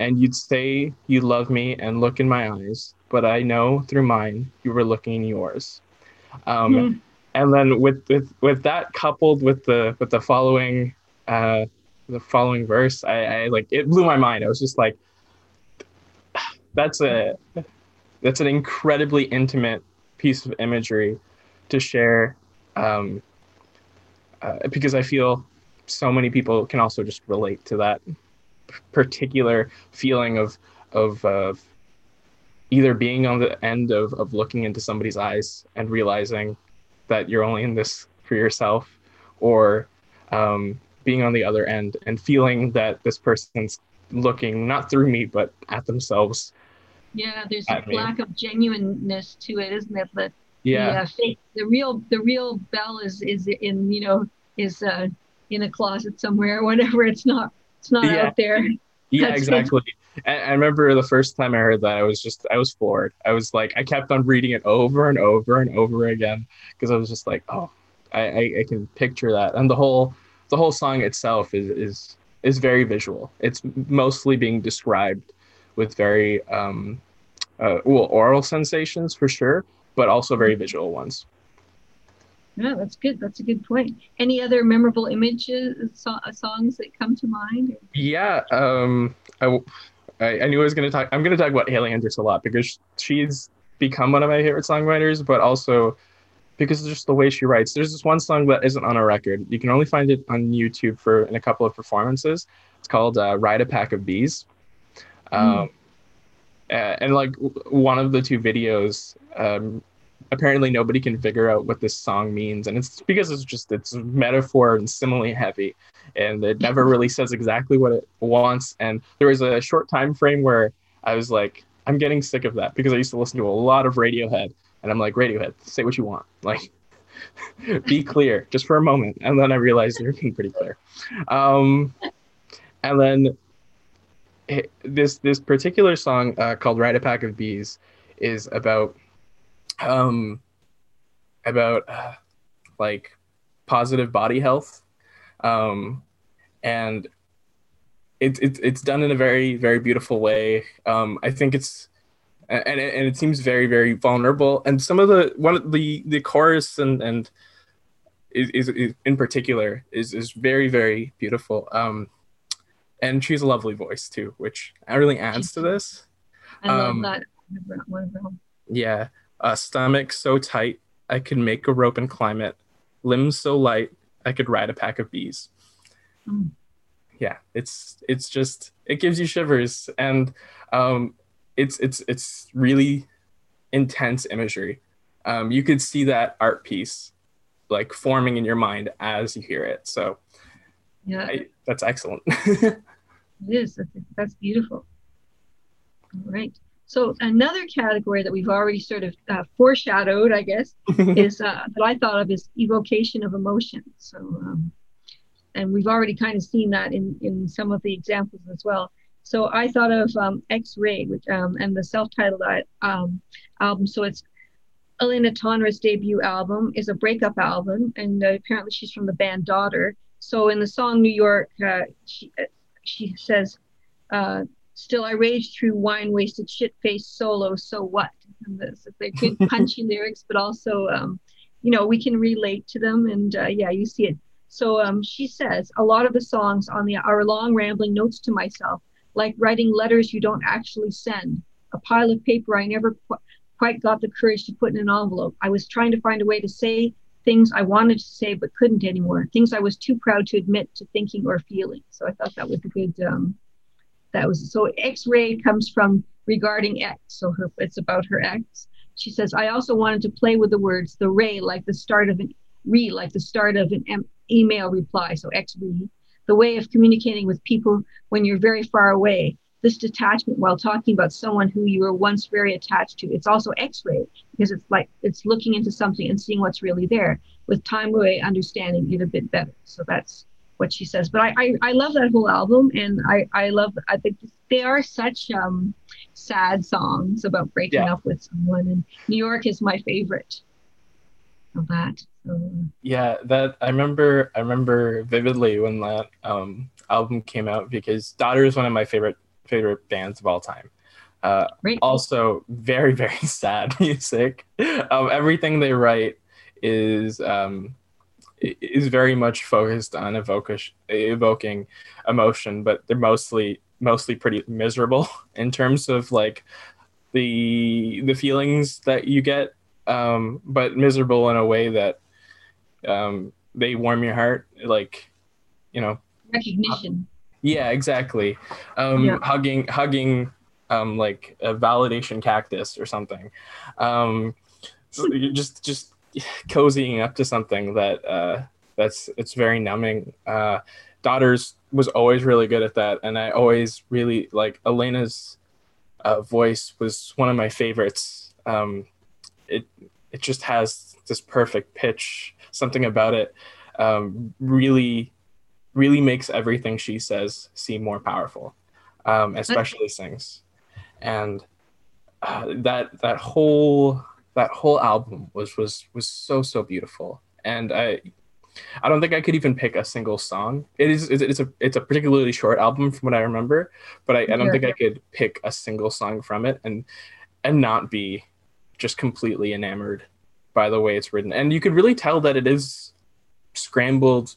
and you'd say you love me and look in my eyes, but I know through mine you were looking in yours. Um, mm and then with, with with that coupled with the with the following uh the following verse I, I like it blew my mind. I was just like that's a that's an incredibly intimate piece of imagery to share um uh, because i feel so many people can also just relate to that particular feeling of of uh, either being on the end of, of looking into somebody's eyes and realizing that you're only in this for yourself or um, being on the other end and feeling that this person's looking not through me but at themselves. Yeah there's a lack of genuineness to it isn't it? But yeah. the, uh, the real the real bell is is in you know is uh in a closet somewhere or *laughs* whatever. It's not it's not yeah. out there *laughs* yeah That's exactly I remember the first time I heard that, I was just, I was floored. I was like, I kept on reading it over and over and over again because I was just like, oh, I, I, I, can picture that. And the whole, the whole song itself is, is, is very visual. It's mostly being described with very, um, uh, well, oral sensations for sure, but also very visual ones. Yeah, that's good. That's a good point. Any other memorable images, so- songs that come to mind? Yeah, um, I, I, knew I was going to talk. I'm going to talk about Haley Heynderickx a lot because she's become one of my favorite songwriters, but also because of just the way she writes. There's this one song that isn't on a record. You can only find it on YouTube for in a couple of performances. It's called uh, "Ride a Pack of Bees," mm. um, and like one of the two videos, um, apparently nobody can figure out what this song means, and it's because it's just it's metaphor and simile heavy and it never really says exactly what it wants. And there was a short time frame where I was like, I'm getting sick of that because I used to listen to a lot of Radiohead, and I'm like, Radiohead, say what you want, *laughs* like, be clear just for a moment. And then I realized you're being pretty clear. Um, and then it, this this particular song uh, called "Ride a Pack of Bees" is about um about uh, like positive body health um, and it's it, it's done in a very very beautiful way. Um, I think it's and and it seems very very vulnerable. And some of the one of the the chorus and and is, is, is in particular is is very very beautiful. Um, and she's a lovely voice too, which really adds to this. I love Um, that. One of them. Yeah, a stomach so tight I could make a rope and climb it. Limbs so light I could ride a pack of bees. Mm. Yeah, it's it's just it gives you shivers, and um, it's it's it's really intense imagery. Um, you could see that art piece like forming in your mind as you hear it. So Yeah, I, that's excellent. *laughs* it is. That's, that's beautiful. All right. So another category that we've already sort of uh, foreshadowed, I guess, *laughs* is uh, that I thought of is evocation of emotion. So, um, and we've already kind of seen that in in some of the examples as well. So I thought of um, X-Ray, which um, and the self-titled um, album. So it's Elena Tonra's debut album is a breakup album, and uh, apparently she's from the band Daughter. So in the song New York, uh, she uh, she says, uh, "Still I rage through wine-wasted, shit-faced solo. So what?" And this, they're good, *laughs* punchy lyrics, but also, um, you know, we can relate to them, and uh, yeah, you see it. So um, she says a lot of the songs on the are long rambling notes to myself, like writing letters you don't actually send, a pile of paper I never qu- quite got the courage to put in an envelope. I was trying to find a way to say things I wanted to say but couldn't anymore, things I was too proud to admit to thinking or feeling. So I thought that was a good. Um, that was so. X-ray comes from regarding X, so her it's about her X. She says, I also wanted to play with the words the ray, like the start of an re, like the start of an em- email reply. So X re, the way of communicating with people when you're very far away. This detachment while talking about someone who you were once very attached to. It's also X-ray because it's like it's looking into something and seeing what's really there. With time away, understanding it a bit better. So that's what she says. But I, I, I love that whole album, and I, I love. I think they are such um, sad songs about breaking Yeah. up with someone, and New York is my favorite of that. So, yeah that i remember i remember vividly when that um album came out because daughter is one of my favorite favorite bands of all time uh great. also very very *laughs* sad music um everything they write is um is very much focused on evocation evoking emotion but they're mostly mostly pretty miserable *laughs* in terms of like the the feelings that you get um but miserable in a way that um they warm your heart like you know Recognition. yeah exactly um Yeah. hugging hugging um like a validation cactus or something um so just just *laughs* cozying up to something that uh that's it's very numbing. Uh daughters was always really good at that and i always really like elena's uh, voice was one of my favorites. Um it it just has this perfect pitch something about it um really really makes everything she says seem more powerful um especially sings. And uh, that that whole that whole album was was was so so beautiful. And i i don't think i could even pick a single song. It is it's a it's a particularly short album from what i remember but i, I don't Yeah. think i could pick a single song from it and and not be just completely enamored by the way it's written. And you could really tell that it is scrambled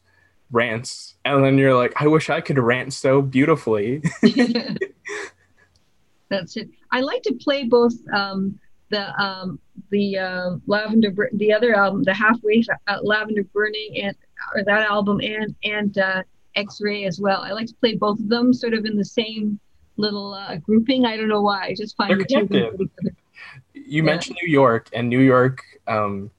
rants. And then you're like i wish i could rant so beautifully. *laughs* That's it. I like to play both um, the um, the uh, lavender Bur- the other album, the Half Waif uh, lavender burning, and or that album and and uh, X-ray as well. I like to play both of them sort of in the same little uh, grouping. I don't know why. I just find They're the connected. you Yeah. mentioned New York, and New York um,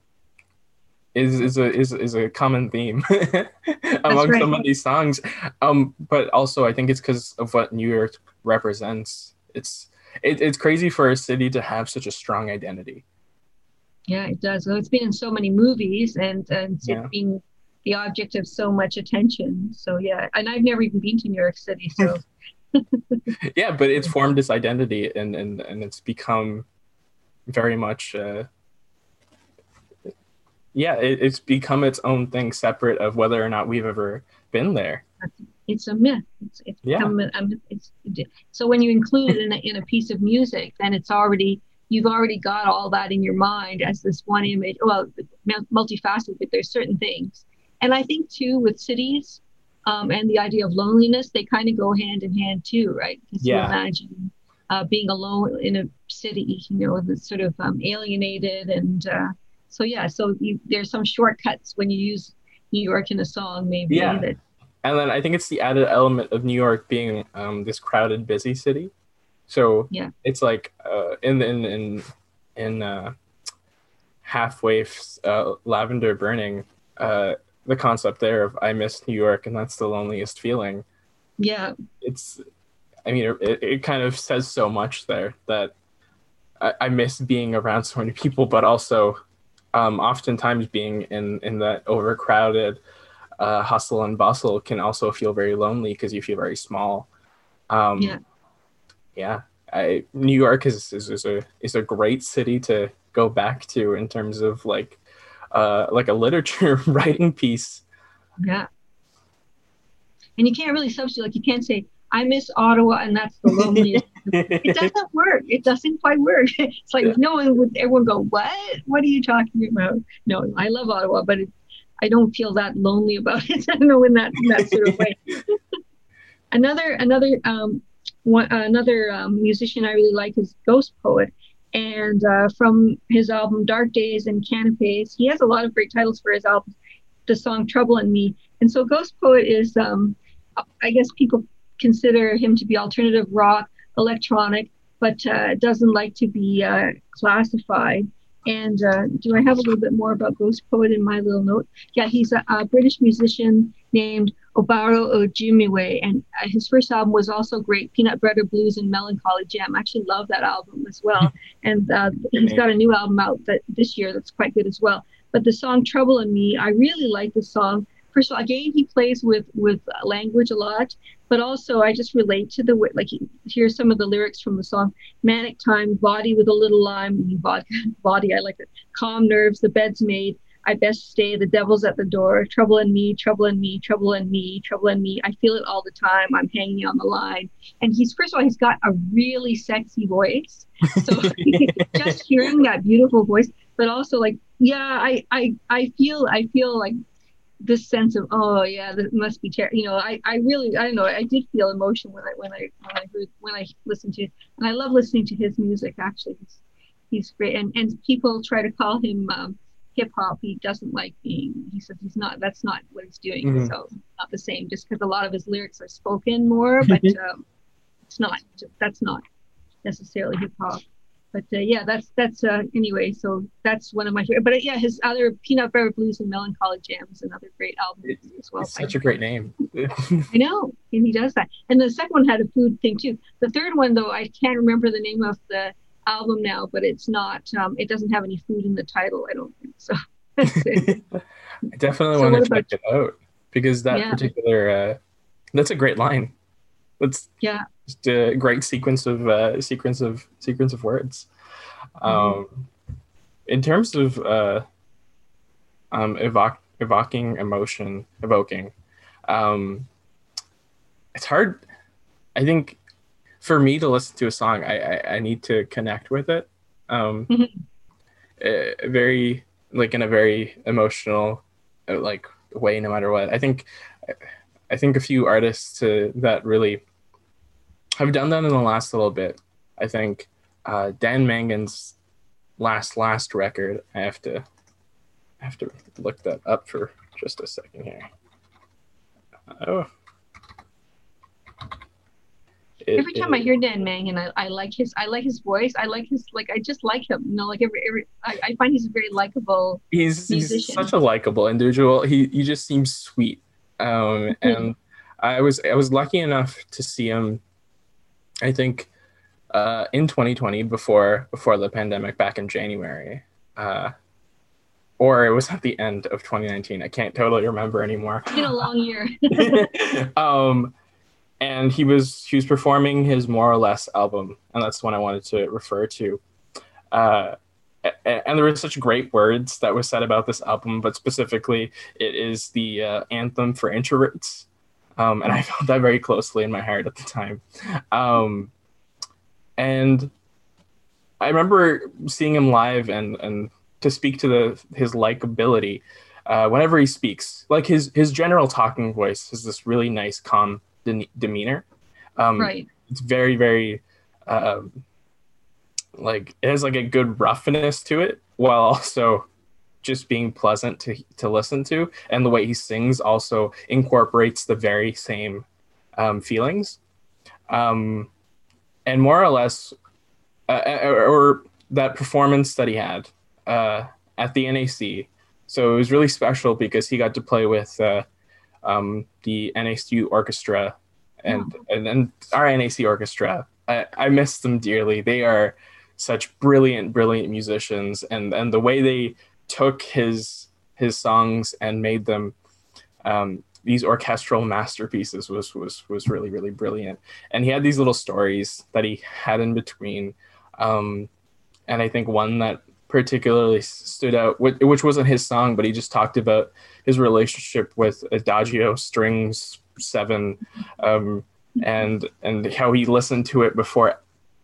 is is a is, is a common theme *laughs* among right. some of these songs. Um, but also, I think it's because of what New York represents. It's it, it's crazy for a city to have such a strong identity. Yeah, it does. Well, it's been in so many movies and and it's Yeah. been the object of so much attention. So yeah, and I've never even been to New York City, so *laughs* *laughs* yeah, but it's formed its identity, and and and it's become very much. Uh, yeah, it, it's become its own thing, separate of whether or not we've ever been there. It's a myth. It's it's Yeah. become a, a. It's so when you include it in a, in a piece of music, then it's already you've already got all that in your mind as this one image. Well, multifaceted, but there's certain things. And I think too with cities um, and the idea of loneliness, they kind of go hand in hand too, right? Because yeah. you imagine uh, being alone in a city, you know, that's sort of um, alienated. And uh, so, yeah, so you, there's some shortcuts when you use New York in a song, maybe. Yeah. That, and then I think it's the added element of New York being um, this crowded, busy city. So yeah, it's like uh, in in in in uh, Half Waif uh, lavender burning. Uh, the concept there of I miss New York and that's the loneliest feeling. Yeah, it's. I mean, it, it kind of says so much there that I, I miss being around so many people, but also um, oftentimes being in in that overcrowded uh, hustle and bustle can also feel very lonely because you feel very small. Um, yeah yeah, I, New York is, is, is a is a great city to go back to in terms of like uh, like a literature *laughs* writing piece. Yeah, and you can't really substitute. Like you can't say I miss Ottawa and that's the loneliest. *laughs* it doesn't work. It doesn't quite work. *laughs* It's like yeah. no one would. Everyone go, what? What are you talking about? No, I love Ottawa, but it, I don't feel that lonely about it. *laughs* I don't know in that in that sort of way. *laughs* another another um, one, another um, musician I really like is Ghost Poet. And uh, from his album Dark Days and Canapes, he has a lot of great titles for his albums. The song Trouble in Me. And so Ghostpoet is, um, I guess people consider him to be alternative rock, electronic, but uh, doesn't like to be uh, classified. And uh, do I have a little bit more about Ghostpoet in my little note? Yeah, he's a, a British musician named Obaro Ejimiwe, and uh, his first album was also great, Peanut Butter Blues and Melancholy Jam. I actually love that album as well, and uh, he's got a new album out that this year that's quite good as well. But the song "Trouble in Me," I really like the song. First of all, again, he plays with with language a lot, but also I just relate to the. Like, here's some of the lyrics from the song: "Manic time, body with a little lime, *laughs* body, body. I like it. Calm nerves, the bed's made." I best stay. The devil's at the door. Trouble in me, trouble in me, trouble in me, trouble in me. I feel it all the time. I'm hanging on the line. And he's, first of all, he's got a really sexy voice. So *laughs* just hearing that beautiful voice, but also like, yeah, I, I, I feel, I feel like this sense of, oh yeah, that must be terrible. You know, I, I really, I don't know. I did feel emotion when I, when I, when I heard, when I listened to, and I love listening to his music. Actually, he's, he's great. And, and people try to call him, um, hip hop, he doesn't like being. He says he's not. That's not what he's doing. Mm-hmm. So not the same. Just because a lot of his lyrics are spoken more, but *laughs* um, it's not. That's not necessarily hip hop. But uh, yeah, that's that's uh, anyway. So that's one of my favorite. But uh, yeah, his other Peanut Butter Blues and Melancholy Jams, another great album as well. Such a great name. I know, and he does that. And the second one had a food thing too. The third one, though, I can't remember the name of the album now, but it's not. Um, it doesn't have any food in the title. I don't think so. *laughs* I definitely so want to check it out because that yeah. particular uh, that's a great line. That's yeah, just a great sequence of uh, sequence of sequence of words. Mm-hmm. Um, in terms of uh, um, evoc- evoking emotion, evoking, um, it's hard. I think for me to listen to a song, I I, I need to connect with it. Um, mm-hmm. very like in a very emotional like way, no matter what. I think I think a few artists uh, that really have done that in the last little bit. I think uh, Dan Mangan's last last record. I have to I have to look that up for just a second here. Oh, it, every time it, I hear Dan Mangan, I, I like his I like his voice. I like his like I just like him. You know, like every every I, I find he's a very likable. He's he's such a likable individual. He he just seems sweet. Um, and I was I was lucky enough to see him. I think uh, in 2020 before before the pandemic back in January. Uh, or it was at the end of 2019. I can't totally remember anymore. It's been a long year. *laughs* *laughs* um, and he was he was performing his more or less album, and that's the one I wanted to refer to. Uh, and there were such great words that were said about this album, but specifically, it is the uh, anthem for introverts, um, and I *laughs* felt that very closely in my heart at the time. Um, and I remember seeing him live and and to speak to the his likability uh, whenever he speaks. Like his his general talking voice has this really nice calm de- demeanor. Um, right. It's very very um, like it has like a good roughness to it while also just being pleasant to to listen to and the way he sings also incorporates the very same um, feelings. Um, and more or less uh, uh or that performance that he had uh, at the NAC so it was really special because he got to play with uh, um, the NAC orchestra and, oh. and and our NAC orchestra. I, I miss them dearly. They are such brilliant, brilliant musicians, and and the way they took his his songs and made them um, these orchestral masterpieces was was was really really brilliant. And he had these little stories that he had in between, um, and I think one that particularly stood out, which wasn't his song, but he just talked about his relationship with Adagio Strings Seven, um, and and how he listened to it before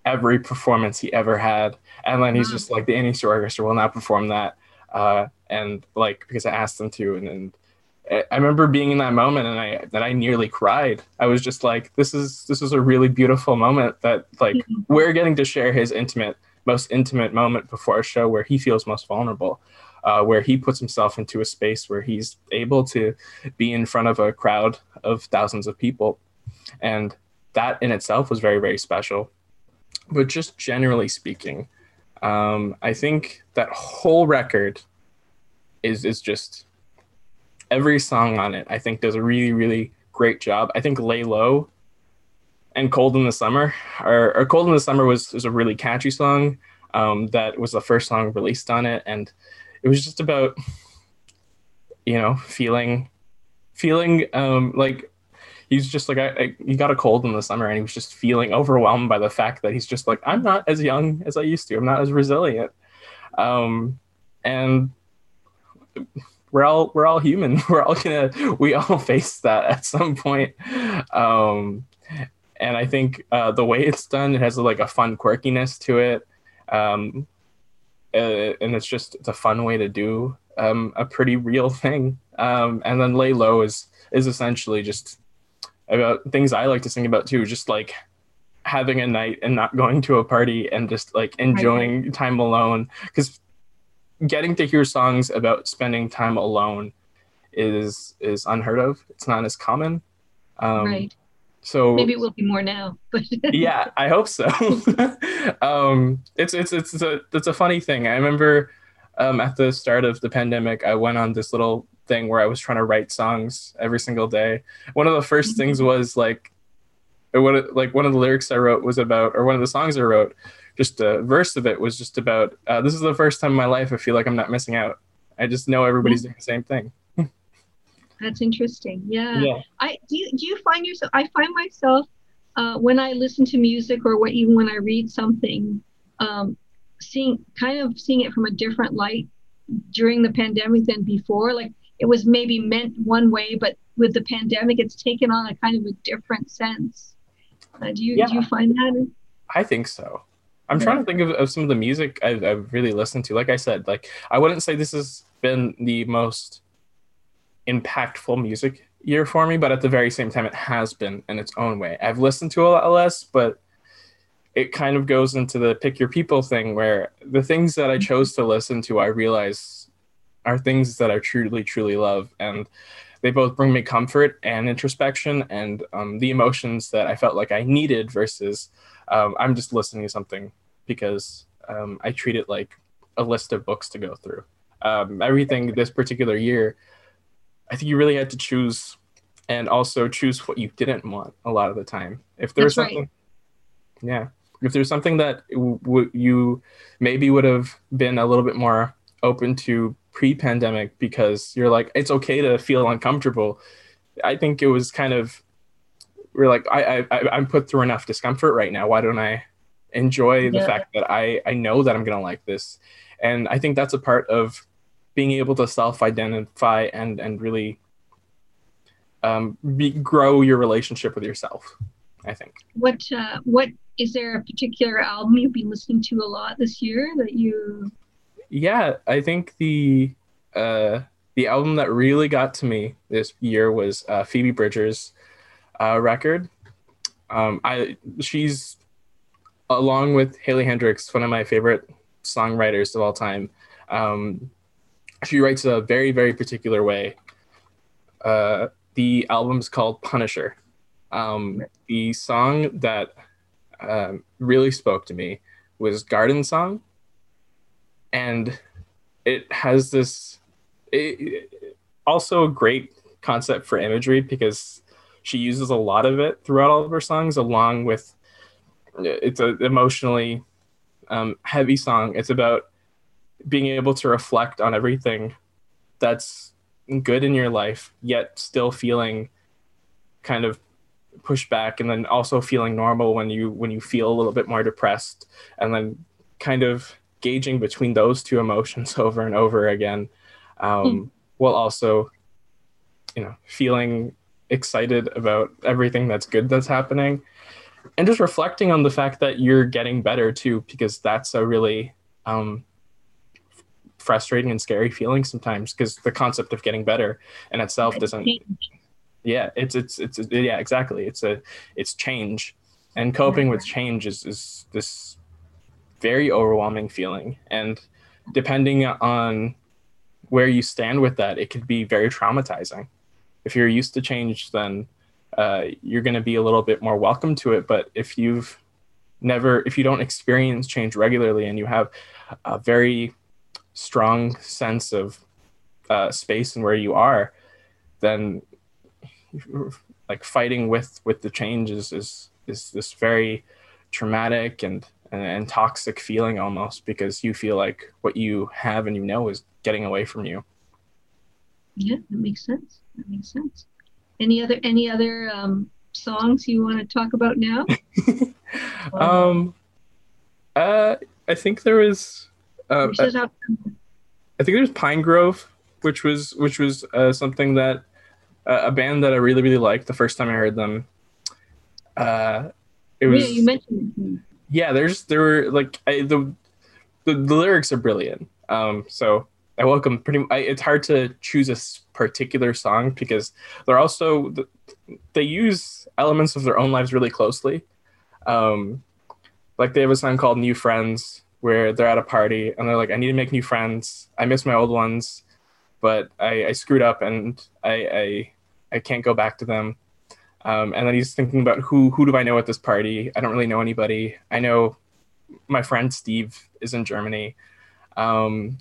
every performance he ever had. And then he's just like, the NAC Orchestra will not perform that. Uh, and like, because I asked them to. And, and I remember being in that moment and I, that I nearly cried. I was just like, this is, this is a really beautiful moment that like mm-hmm. we're getting to share his intimate, most intimate moment before a show where he feels most vulnerable. Uh, where he puts himself into a space where he's able to be in front of a crowd of thousands of people. And that in itself was very, very special but just generally speaking, um, I think that whole record is is just every song on it. I think does a really really great job. I think "Lay Low" and "Cold in the Summer" or, or "Cold in the Summer" was was a really catchy song. Um, that was the first song released on it, and it was just about you know feeling feeling um, like he's just like I, I, he got a cold in the summer and he was just feeling overwhelmed by the fact that he's just like i'm not as young as i used to. I'm not as resilient. Um and we're all we're all human. *laughs* We're all gonna we all *laughs* face that at some point. Um and i think uh the way it's done it has like a fun quirkiness to it. Um uh, and it's just it's a fun way to do um a pretty real thing. Um and then lay low is is essentially just about things I like to sing about too, just like having a night and not going to a party and just like enjoying right. time alone. Because getting to hear songs about spending time alone is is unheard of. It's not as common. Um, right. So maybe it will be more now. But *laughs* yeah, I hope so. *laughs* um, it's it's it's it's a it's a funny thing. I remember um, at the start of the pandemic, I went on this little thing where I was trying to write songs every single day. One of the first mm-hmm. things was like, what like one of the lyrics I wrote was about, or one of the songs I wrote, just a verse of it was just about. Uh, this is the first time in my life I feel like I'm not missing out. I just know everybody's doing the same thing. *laughs* That's interesting. Yeah. yeah. I do. You, do you find yourself? I find myself uh, when I listen to music or what, even when I read something, um, seeing kind of seeing it from a different light during the pandemic than before. Like it was maybe meant one way, but with the pandemic, it's taken on a kind of a different sense. Uh, do you yeah. do you find that? I think so. I'm yeah. trying to think of, of some of the music I've, I've, really listened to. Like I said, like I wouldn't say this has been the most impactful music year for me, but at the very same time, it has been in its own way. I've listened to a lot less, but it kind of goes into the pick your people thing where the things that I mm-hmm. chose to listen to, I realize are things that I truly, truly love. And they both bring me comfort and introspection and um, the emotions that I felt like I needed versus um, I'm just listening to something because um, I treat it like a list of books to go through. Um, everything this particular year, I think you really had to choose and also choose what you didn't want a lot of the time. If there's something, right. yeah, if there's something that w- you maybe would have been a little bit more open to pre-pandemic because you're like it's okay to feel uncomfortable i think it was kind of we're like i i i'm put through enough discomfort right now why don't i enjoy the yeah. fact that i i know that i'm gonna like this and i think that's a part of being able to self-identify and and really um, be, grow your relationship with yourself i think what uh, what is there a particular album you've been listening to a lot this year that you? Yeah, I think the uh, the album that really got to me this year was uh, Phoebe Bridgers' uh, record. Um, I she's along with Haley Heynderickx, one of my favorite songwriters of all time. Um, she writes a very very particular way. Uh, the album's called Punisher. Um, the song that um, really spoke to me was Garden Song, and it has this it, also a great concept for imagery because she uses a lot of it throughout all of her songs, along with it's an emotionally um, heavy song. It's about being able to reflect on everything that's good in your life, yet still feeling kind of pushed back, and then also feeling normal when you when you feel a little bit more depressed, and then kind of gauging between those two emotions *laughs* over and over again, um, mm. while also, you know, feeling excited about everything that's good that's happening, and just reflecting on the fact that you're getting better too, because that's a really um, frustrating and scary feeling sometimes because the concept of getting better in itself doesn't yeah it's it's it's yeah exactly. It's a it's change. And coping with change is, is this very overwhelming feeling. And depending on where you stand with that it could be very traumatizing. If you're used to change then uh, you're going to be a little bit more welcome to it. But if you've never if you don't experience change regularly and you have a very strong sense of uh, space and where you are, then like fighting with with the change is is, is this very traumatic and, and, and toxic feeling almost because you feel like what you have and you know is getting away from you. Yeah, that makes sense. That makes sense. Any other any other um, songs you want to talk about now? *laughs* um, uh, I think there was uh, I, I think there's Pinegrove, which was which was uh, something that uh, a band that I really really liked the first time I heard them. Uh, it was yeah, you mentioned. Yeah, there's there were like I, the, the the lyrics are brilliant. Um, so I welcome pretty. I, it's hard to choose a particular song because they're also they use elements of their own lives really closely. Um, like they have a song called "New Friends," where they're at a party and they're like, I need to make new friends. I miss my old ones, but I, I screwed up and I, I, I can't go back to them. Um, and then he's thinking about who who do I know at this party? I don't really know anybody. I know my friend Steve is in Germany, um,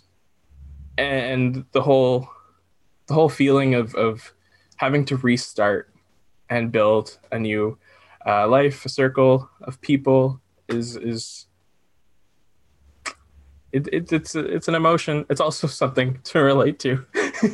and the whole the whole feeling of of having to restart and build a new uh, life, a circle of people is is it, it, it's it's an emotion. It's also *laughs* something to relate to. *laughs* yeah,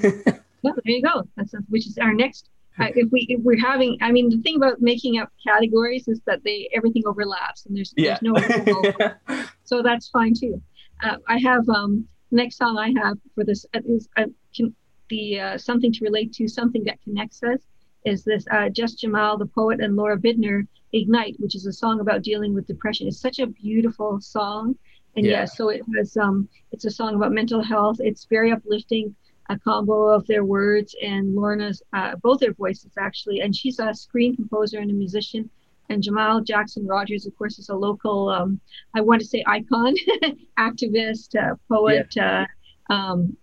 there you go. That's a, which is our next. If we if we're having, I mean, the thing about making up categories is that they everything overlaps and there's yeah. there's no. *laughs* so that's fine too. Uh, I have um next song I have for this uh, is uh, can, the uh, something to relate to something that connects us is this uh, Jess Jamal, the poet, and Laura Bidner, Ignite, which is a song about dealing with depression. It's such a beautiful song and yeah. yeah, so it has um it's a song about mental health. It's very uplifting, a combo of their words and Lorna's uh, both their voices actually. And she's a screen composer and a musician. And Jamal Jackson Rogers, of course, is a local um, I want to say icon, *laughs* activist, uh, poet. Yeah. Uh, um,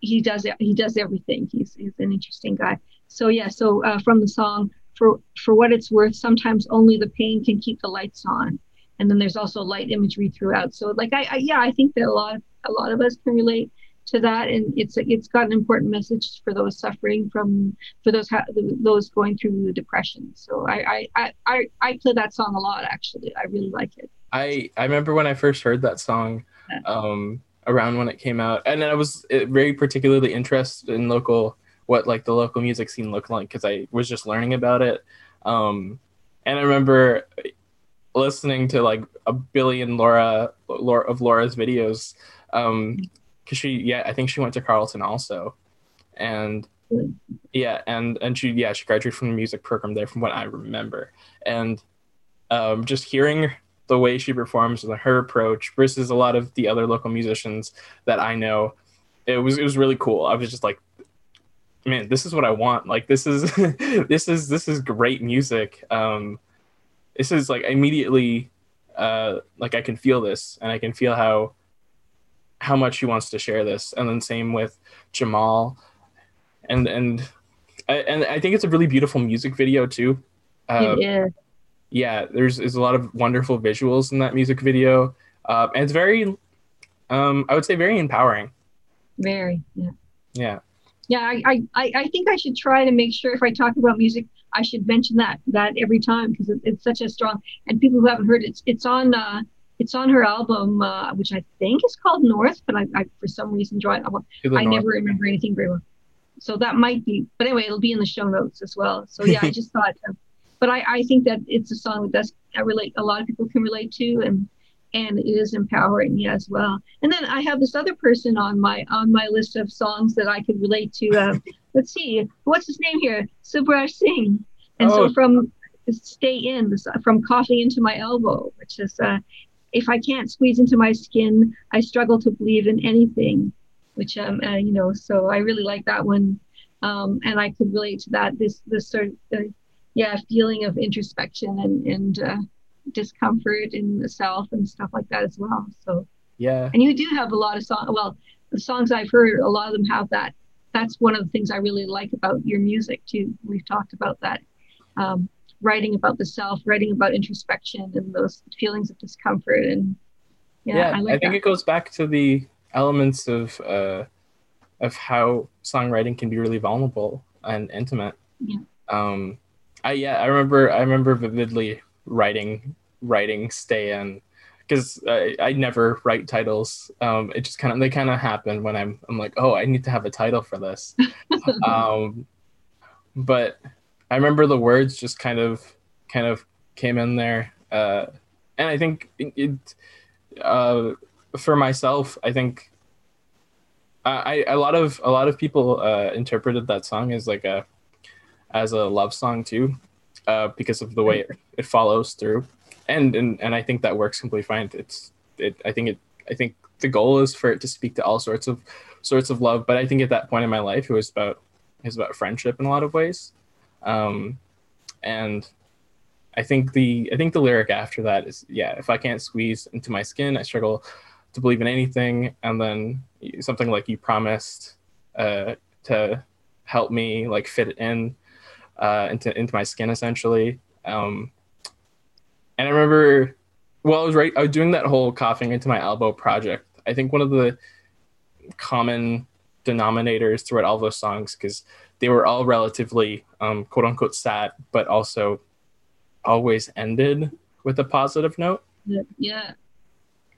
he does he does everything. He's he's an interesting guy. So yeah, so uh, from the song for for what it's worth, sometimes only the pain can keep the lights on and then there's also light imagery throughout so like I, I, yeah i think that a lot a lot of us can relate to that and it's it's got an important message for those suffering from for those ha- those going through depression. So I, I i i play that song a lot actually. I really like it. I i remember when i first heard that song um around when it came out and i was very particularly interested in local what like the local music scene looked like because i was just learning about it. Um and i remember listening to like a billion Laura, Laura of Laura's videos um because she yeah I think she went to Carleton also and yeah and and she yeah she graduated from the music program there from what I remember and um just hearing the way she performs and her approach versus a lot of the other local musicians that I know. It was it was really cool. I was just like, man, this is what I want. Like this is *laughs* this is this is great music. Um, this is like immediately uh, like I can feel this and I can feel how how much he wants to share this. And then same with Jamal, and and I, and I think it's a really beautiful music video too. Uh, is. Yeah, there's there's a lot of wonderful visuals in that music video, uh, and it's very, um, I would say, very empowering. Very, yeah. Yeah. Yeah, I, I, I think I should try to make sure if I talk about music, I should mention that that every time because it, it's such a strong. And people who haven't heard it, it's it's on uh, it's on her album, uh, which I think is called North, but I, I for some reason draw it. I never remember anything very well. So that might be but anyway it'll be in the show notes as well. So yeah i *laughs* just thought uh, but I, I think that it's a song that does I relate a lot of people can relate to and and it is empowering yeah, as well. And then i have this other person on my on my list of songs that i could relate to uh, *laughs* let's see what's his name here? Subhraj singh. And oh. so from stay in from coughing into my elbow which is uh, if i can't squeeze into my skin i struggle to believe in anything which um uh, you know so I really like that one, um, and I could relate to that this this sort of uh, yeah feeling of introspection and and uh, discomfort in the self and stuff like that as well. So yeah, and you do have a lot of songs. Well, the songs I've heard, a lot of them have that. That's one of the things I really like about your music too. We've talked about that. Um, writing about the self, writing about introspection and those feelings of discomfort and yeah, yeah I, like I think that. it goes back to the elements of uh, of how songwriting can be really vulnerable and intimate. Yeah. Um, I yeah, I remember I remember vividly writing writing stay in because I, I never write titles. Um, it just kind of they kind of happen when I'm I'm like oh I need to have a title for this. *laughs* um, but I remember the words just kind of kind of came in there, uh, and I think it, uh, for myself, I think I, a lot of a lot of people uh, interpreted that song as like a as a love song too, uh, because of the way it, it follows through, and and and I think that works completely fine. It's it. I think it. I think the goal is for it to speak to all sorts of sorts of love, but I think at that point in my life, it was about it was about friendship in a lot of ways, um, and I think the I think the lyric after that is yeah. If I can't squeeze into my skin, I struggle to believe in anything, and then something like you promised uh, to help me like fit it in uh, into into my skin essentially. Um, and I remember, well, I was right. I was doing that whole coughing into my elbow project. I think one of the common denominators throughout all those songs because they were all relatively um, quote unquote sad, but also always ended with a positive note. Yeah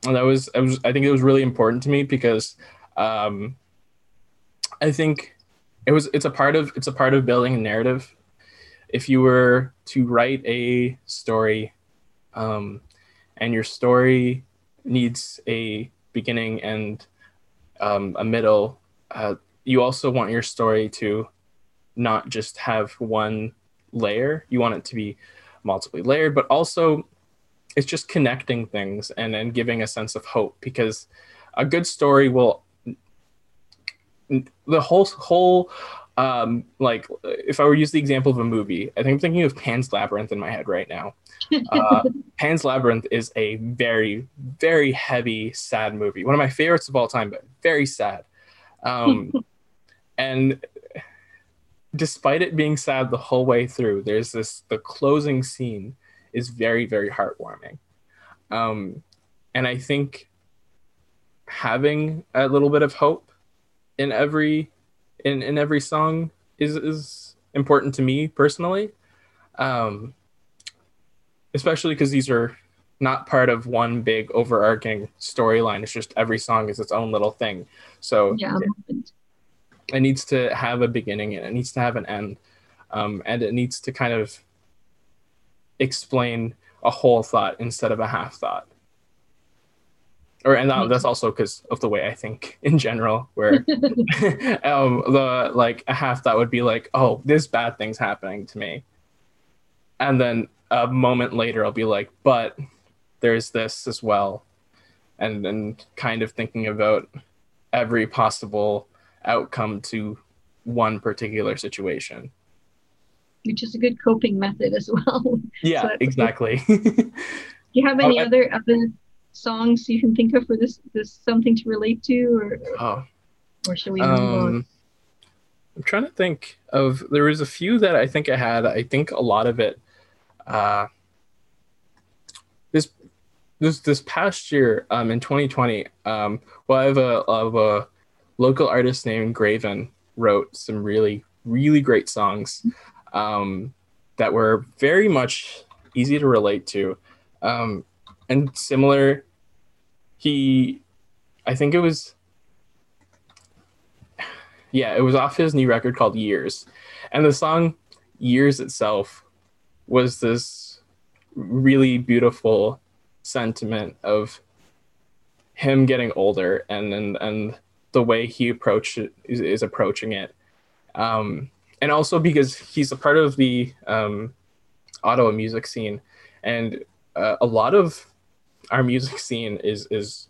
and that was I was I think it was really important to me because um, I think it was it's a part of it's a part of building a narrative. If you were to write a story, um, and your story needs a beginning and um, a middle, uh, you also want your story to not just have one layer. You want it to be multiply layered, but also it's just connecting things and and giving a sense of hope because a good story will the whole whole um like if i were to use the example of a movie i think i'm thinking of pan's labyrinth in my head right now. *laughs* Uh, pan's labyrinth is a very very heavy sad movie. One of my favorites of all time but very sad. Um *laughs* and despite it being sad the whole way through there's this the closing scene is very very heartwarming. Um, and i think having a little bit of hope in every in, in every song is is important to me personally. Um, especially because these are not part of one big overarching storyline. It's just every song is its own little thing. So yeah. It, needs to have a beginning and it needs to have an end um, and it needs to kind of explain a whole thought instead of a half thought. Or and that, that's also because of the way I think *laughs* in general, where *laughs* *laughs* um, the like a half thought would be like, oh, this bad thing's happening to me, and then a moment later I'll be like, but there's this as well. And and kind of thinking about every possible outcome to one particular situation. Which is a good coping method as well. *laughs* Yeah so exactly. do you have any oh, other other songs you can think of for this this something to relate to or oh. or should we move um, on i'm trying to think of there was a few that i think i had. I think a lot of it uh this this this past year um in 2020 um well i have a, of a local artist named graven wrote some really really great songs um that were very much easy to relate to. Um and similar he i think it was yeah it was off his new record called years. And the song years itself was this really beautiful sentiment of him getting older and and, and the way he approached it is, is approaching it. Um, and also because he's a part of the um, Ottawa music scene. And uh, a lot of our music scene is is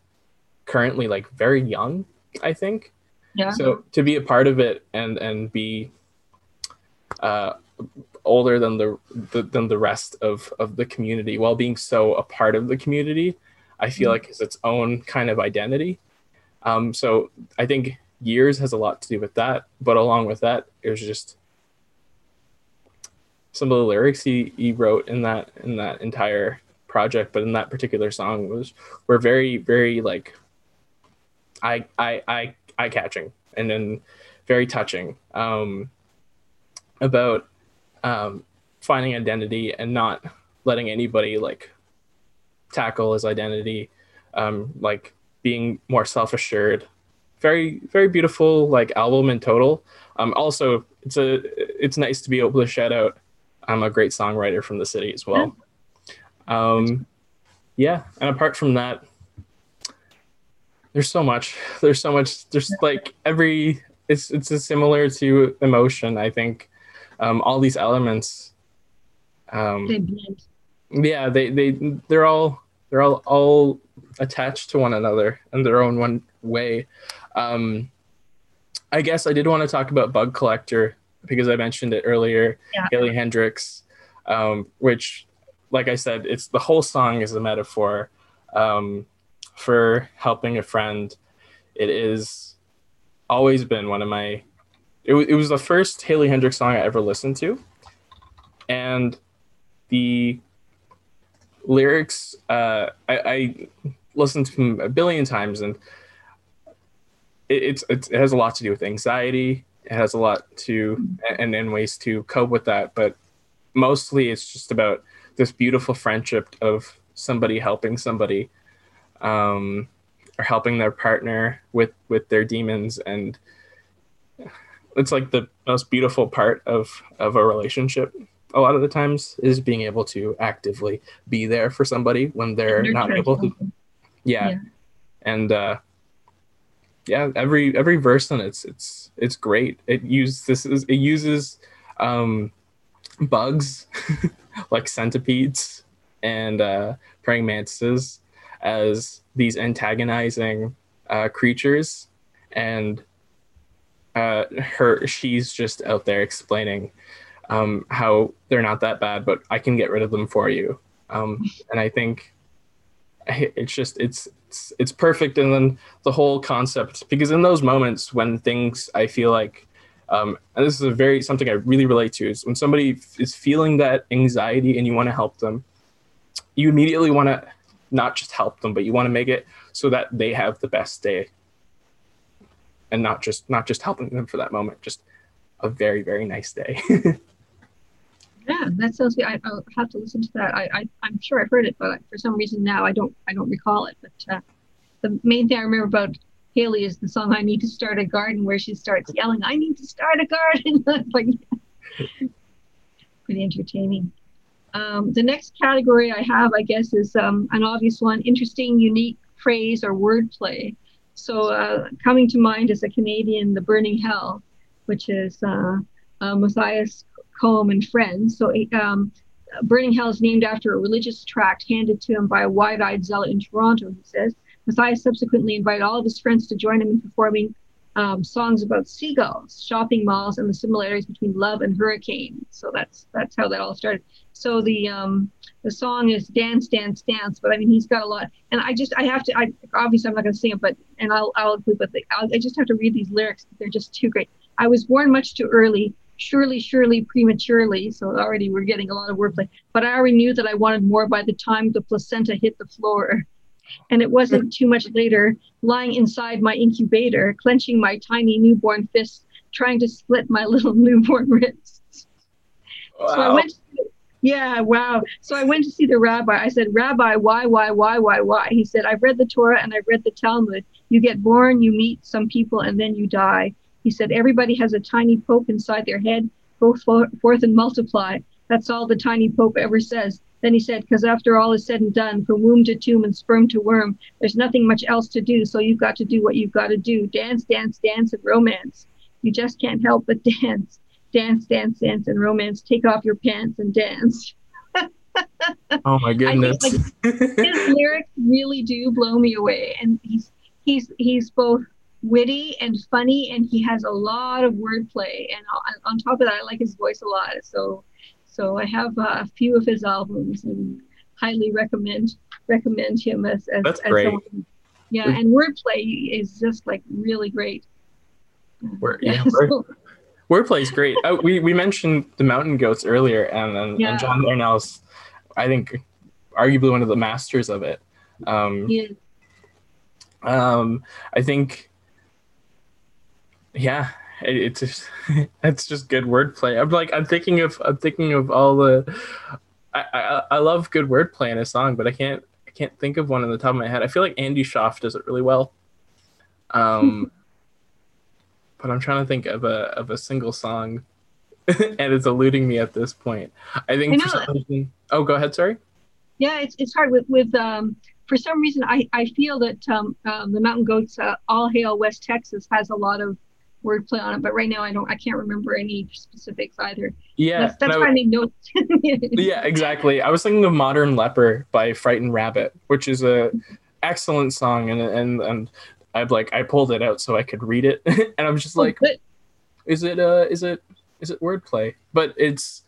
currently like very young i think. Yeah. So to be a part of it and and be uh older than the, the than the rest of of the community while being so a part of the community i feel mm-hmm. like is its own kind of identity um so i think years has a lot to do with that but along with that it was just some of the lyrics he, he wrote in that in that entire project, but in that particular song was were very very like I I eye eye catching and then very touching um, about um, finding identity and not letting anybody like tackle his identity, um, like being more self assured. Very very beautiful like album in total. Um, also, it's a it's nice to be able to shout out. I'm a great songwriter from the city as well. Um, yeah, and apart from that, there's so much. There's so much. There's like every. It's it's similar to emotion. I think um, all these elements. Um, yeah, they they they're all they're all all attached to one another in their own one way. Um, I guess I did want to talk about Bug Collector because I mentioned it earlier. Yeah. Haley Heynderickx, um, which like I said, it's the whole song is a metaphor um, for helping a friend. It is always been one of my. It, w- it was the first Haley Heynderickx song I ever listened to, and the lyrics uh, I, I listened to them a billion times, and it, it's, it's it has a lot to do with anxiety. It has a lot to and, and ways to cope with that, but mostly it's just about this beautiful friendship of somebody helping somebody um, or helping their partner with with their demons and it's like the most beautiful part of of a relationship a lot of the times is being able to actively be there for somebody when they're not able to. Yeah, yeah. and uh yeah every every verse in it's it's it's great. It uses this is it uses um bugs *laughs* like centipedes and uh, praying mantises as these antagonizing uh, creatures, and uh, her she's just out there explaining um, how they're not that bad, but I can get rid of them for you. Um, and I think it's just it's, it's it's perfect, and then the whole concept because in those moments when things I feel like um, and this is a very something I really relate to is when somebody is feeling that anxiety and you want to help them, you immediately want to not just help them, but you want to make it so that they have the best day, and not just not just helping them for that moment, just a very very nice day. *laughs* yeah, that sounds good. I, will have to listen to that. I, I I'm sure I've heard it, but for some reason now I don't I don't recall it. But uh, the main thing I remember about Haley is the song I Need to Start a Garden, where she starts yelling, I need to start a garden. *laughs* like, *laughs* pretty entertaining. Um, the next category I have, I guess, is um, an obvious one interesting, unique phrase or wordplay. So, uh, coming to mind is a Canadian, The Burning Hell, which is uh, uh, Mathias Kom and friends. So, um, Burning Hell is named after a religious tract handed to him by a wide eyed zealot in Toronto, he says. Mathias subsequently invited all of his friends to join him in performing um, songs about seagulls, shopping malls, and the similarities between love and hurricane. So that's that's how that all started. So the um, the song is dance, dance, dance. But I mean, he's got a lot, and I just I have to. I obviously I'm not going to sing it, but and I'll I'll include, but the, I'll, I just have to read these lyrics. They're just too great. I was born much too early. Surely, surely, prematurely. So already we're getting a lot of wordplay. But I already knew that I wanted more by the time the placenta hit the floor. And it wasn't too much later, lying inside my incubator, clenching my tiny newborn fists, trying to split my little *laughs* newborn wrists. Wow. So I went. Yeah, wow. So I went to see the rabbi. I said, Rabbi, why, why, why, why, why? He said, I've read the Torah and I've read the Talmud. You get born, you meet some people, and then you die. He said, everybody has a tiny pope inside their head. Go forth and multiply. That's all the tiny pope ever says. Then he said, because after all is said and done, from womb to tomb and sperm to worm, there's nothing much else to do. So you've got to do what you've got to do dance, dance, dance, and romance. You just can't help but *laughs* dance. Dance, dance, dance, and romance. Take off your pants and dance. *laughs* oh my goodness. Like, his lyrics really do blow me away. And he's he's he's both witty and funny and he has a lot of wordplay and on top of that i like his voice a lot so so I have uh, a few of his albums and highly recommend recommend him as as, That's as great. Someone. Yeah, and wordplay is just like really great. Word, yeah, word, wordplay is great. Uh, we we mentioned the Mountain Goats earlier, and and, yeah. and John Darnielle's, I think, arguably one of the masters of it. Um, yeah. Um, I think, yeah, it's just *laughs* it's just good wordplay. I'm like I'm thinking of I'm thinking of all the I, I, I love good wordplay in a song, but I can't I can't think of one on the top of my head. I feel like Andy Shauf does it really well. Um, *laughs* but I'm trying to think of a of a single song, *laughs* and it's eluding me at this point. I think. I reason, oh, go ahead. Sorry. Yeah, it's it's hard with with um for some reason I I feel that um, um the Mountain Goats uh, All Hail West Texas has a lot of wordplay on it, but right now I don't I can't remember any specifics either. Yeah, that's, that's why I, made notes. *laughs* yeah, exactly. I was thinking of Modern Leper by Frightened Rabbit, which is a excellent song, and and and I'd like I pulled it out so I could read it, *laughs* and I was just oh, like, is it uh is it is it wordplay? But it's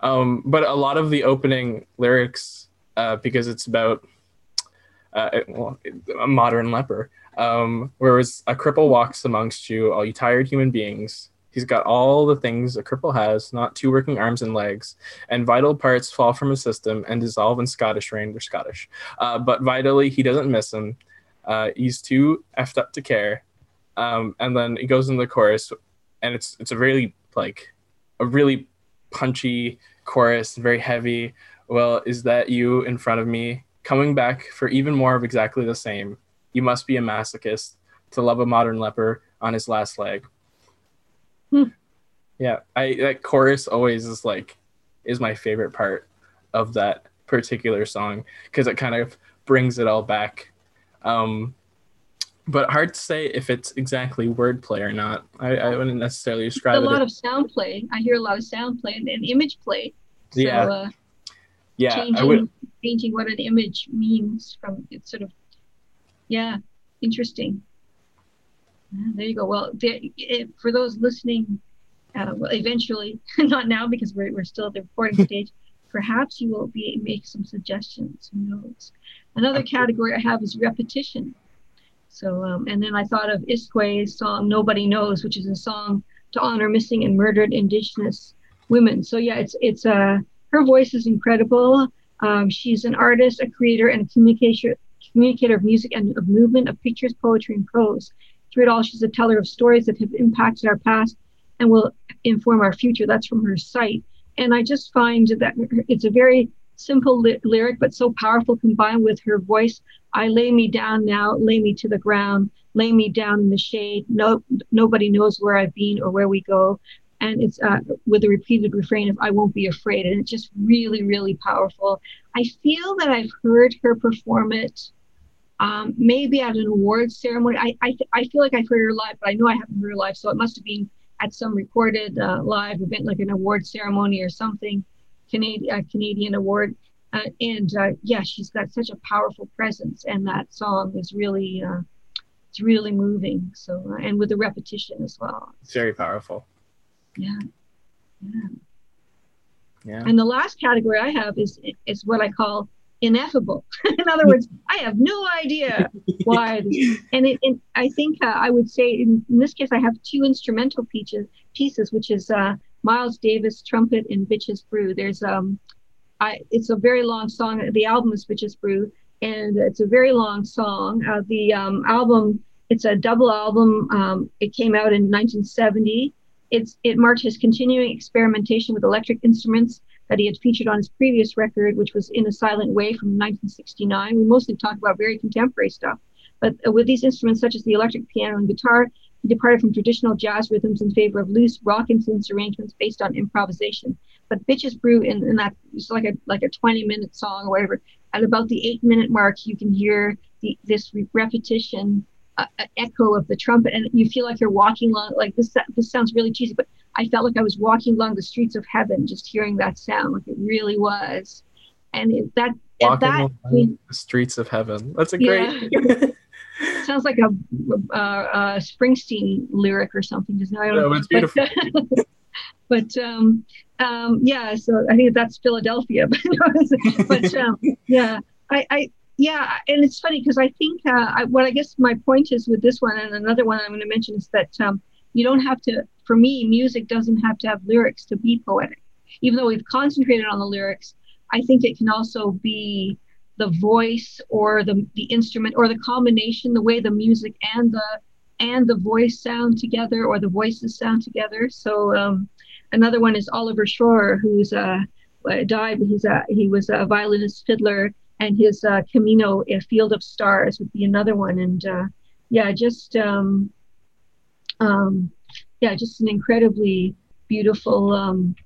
um but a lot of the opening lyrics uh because it's about uh, well, a modern leper um, whereas a cripple walks amongst you, all you tired human beings. He's got all the things a cripple has, not two working arms and legs, and vital parts fall from his system and dissolve in Scottish rain. They're Scottish, uh, but vitally he doesn't miss them. Uh, he's too effed up to care. Um, and then it goes into the chorus, and it's it's a really like a really punchy chorus, very heavy. Well, is that you in front of me, coming back for even more of exactly the same? You must be a masochist to love a modern leper on his last leg. Hmm. Yeah, I that chorus always is like is my favorite part of that particular song because it kind of brings it all back. Um, but hard to say if it's exactly wordplay or not. I, I wouldn't necessarily describe it's a lot of sound play. I hear a lot of sound play and, and image play. So, yeah. Uh, yeah. Changing, I would... changing what an image means from it's sort of yeah, interesting. there you go. Well, it, for those listening, uh, well, eventually, *laughs* not now because we're, we're still at the recording *laughs* stage, perhaps you will be make some suggestions. Who knows? Another category I have is repetition. So, um, and then I thought of Iskwé's song "Nobody Knows," which is a song to honor missing and murdered Indigenous women. So yeah, it's it's uh her voice is incredible. Um, she's an artist, a creator, and a communicator communicator of music and of movement, of pictures, poetry, and prose. Through it all, she's a teller of stories that have impacted our past and will inform our future. That's from her site. And I just find that it's a very simple lyric, but so powerful combined with her voice. I lay me down now, lay me to the ground, lay me down in the shade. No, nobody knows where I've been or where we go. And it's uh, with a repeated refrain of "I won't be afraid," and it's just really, really powerful. I feel that I've heard her perform it um, maybe at an awards ceremony. I, I, I feel like I've heard her live, but I know I haven't heard her live. So it must have been at some recorded uh, live event, like an award ceremony or something. Canadian uh, Canadian award. Uh, and uh, yeah, she's got such a powerful presence, and that song is really uh, it's really moving. So and with the repetition as well. It's very powerful. Yeah, yeah. Yeah. And the last category I have is is what I call ineffable. *laughs* in other words, I have no idea *laughs* why. and, it, and I think uh, I would say in, in, this case I have two instrumental pieces, pieces which is uh, Miles Davis trumpet and Bitches Brew. There's um, I it's a very long song. The album is Bitches Brew, and it's a very long song. Uh, the um, album it's a double album. Um, it came out in 1970 it's, it marked his continuing experimentation with electric instruments that he had featured on his previous record, which was In a Silent Way from 1969. We mostly talk about very contemporary stuff, but uh, with these instruments such as the electric piano and guitar, he departed from traditional jazz rhythms in favor of loose rock influenced arrangements based on improvisation. But Bitches Brew in, in that it's like a like a 20 minute song or whatever. At about the eight minute mark, you can hear the, this repetition a, echo of the trumpet, and you feel like you're walking along. Like this, this sounds really cheesy, but I felt like I was walking along the streets of heaven, just hearing that sound. Like it really was, and it, that walking that, along I mean, the streets of heaven. That's a great. Yeah. *laughs* sounds like a, a, a, Springsteen lyric or something. Just I don't no, it's beautiful. But, *laughs* but um, um, yeah, so I think that's Philadelphia. but, *laughs* but um, yeah, I, I yeah, and it's funny because I think uh, I, what I guess my point is with this one and another one I'm going to mention is that um, you don't have to. For me, music doesn't have to have lyrics to be poetic. Even though we've concentrated on the lyrics, I think it can also be the voice or the the instrument or the combination, the way the music and the and the voice sound together or the voices sound together. So um, another one is Oliver Schroer, who's uh, died. He's a he was a violinist fiddler and his uh, Camino, a Field of Stars, would be another one. And uh, yeah, just um, um, yeah, just an incredibly beautiful. Um,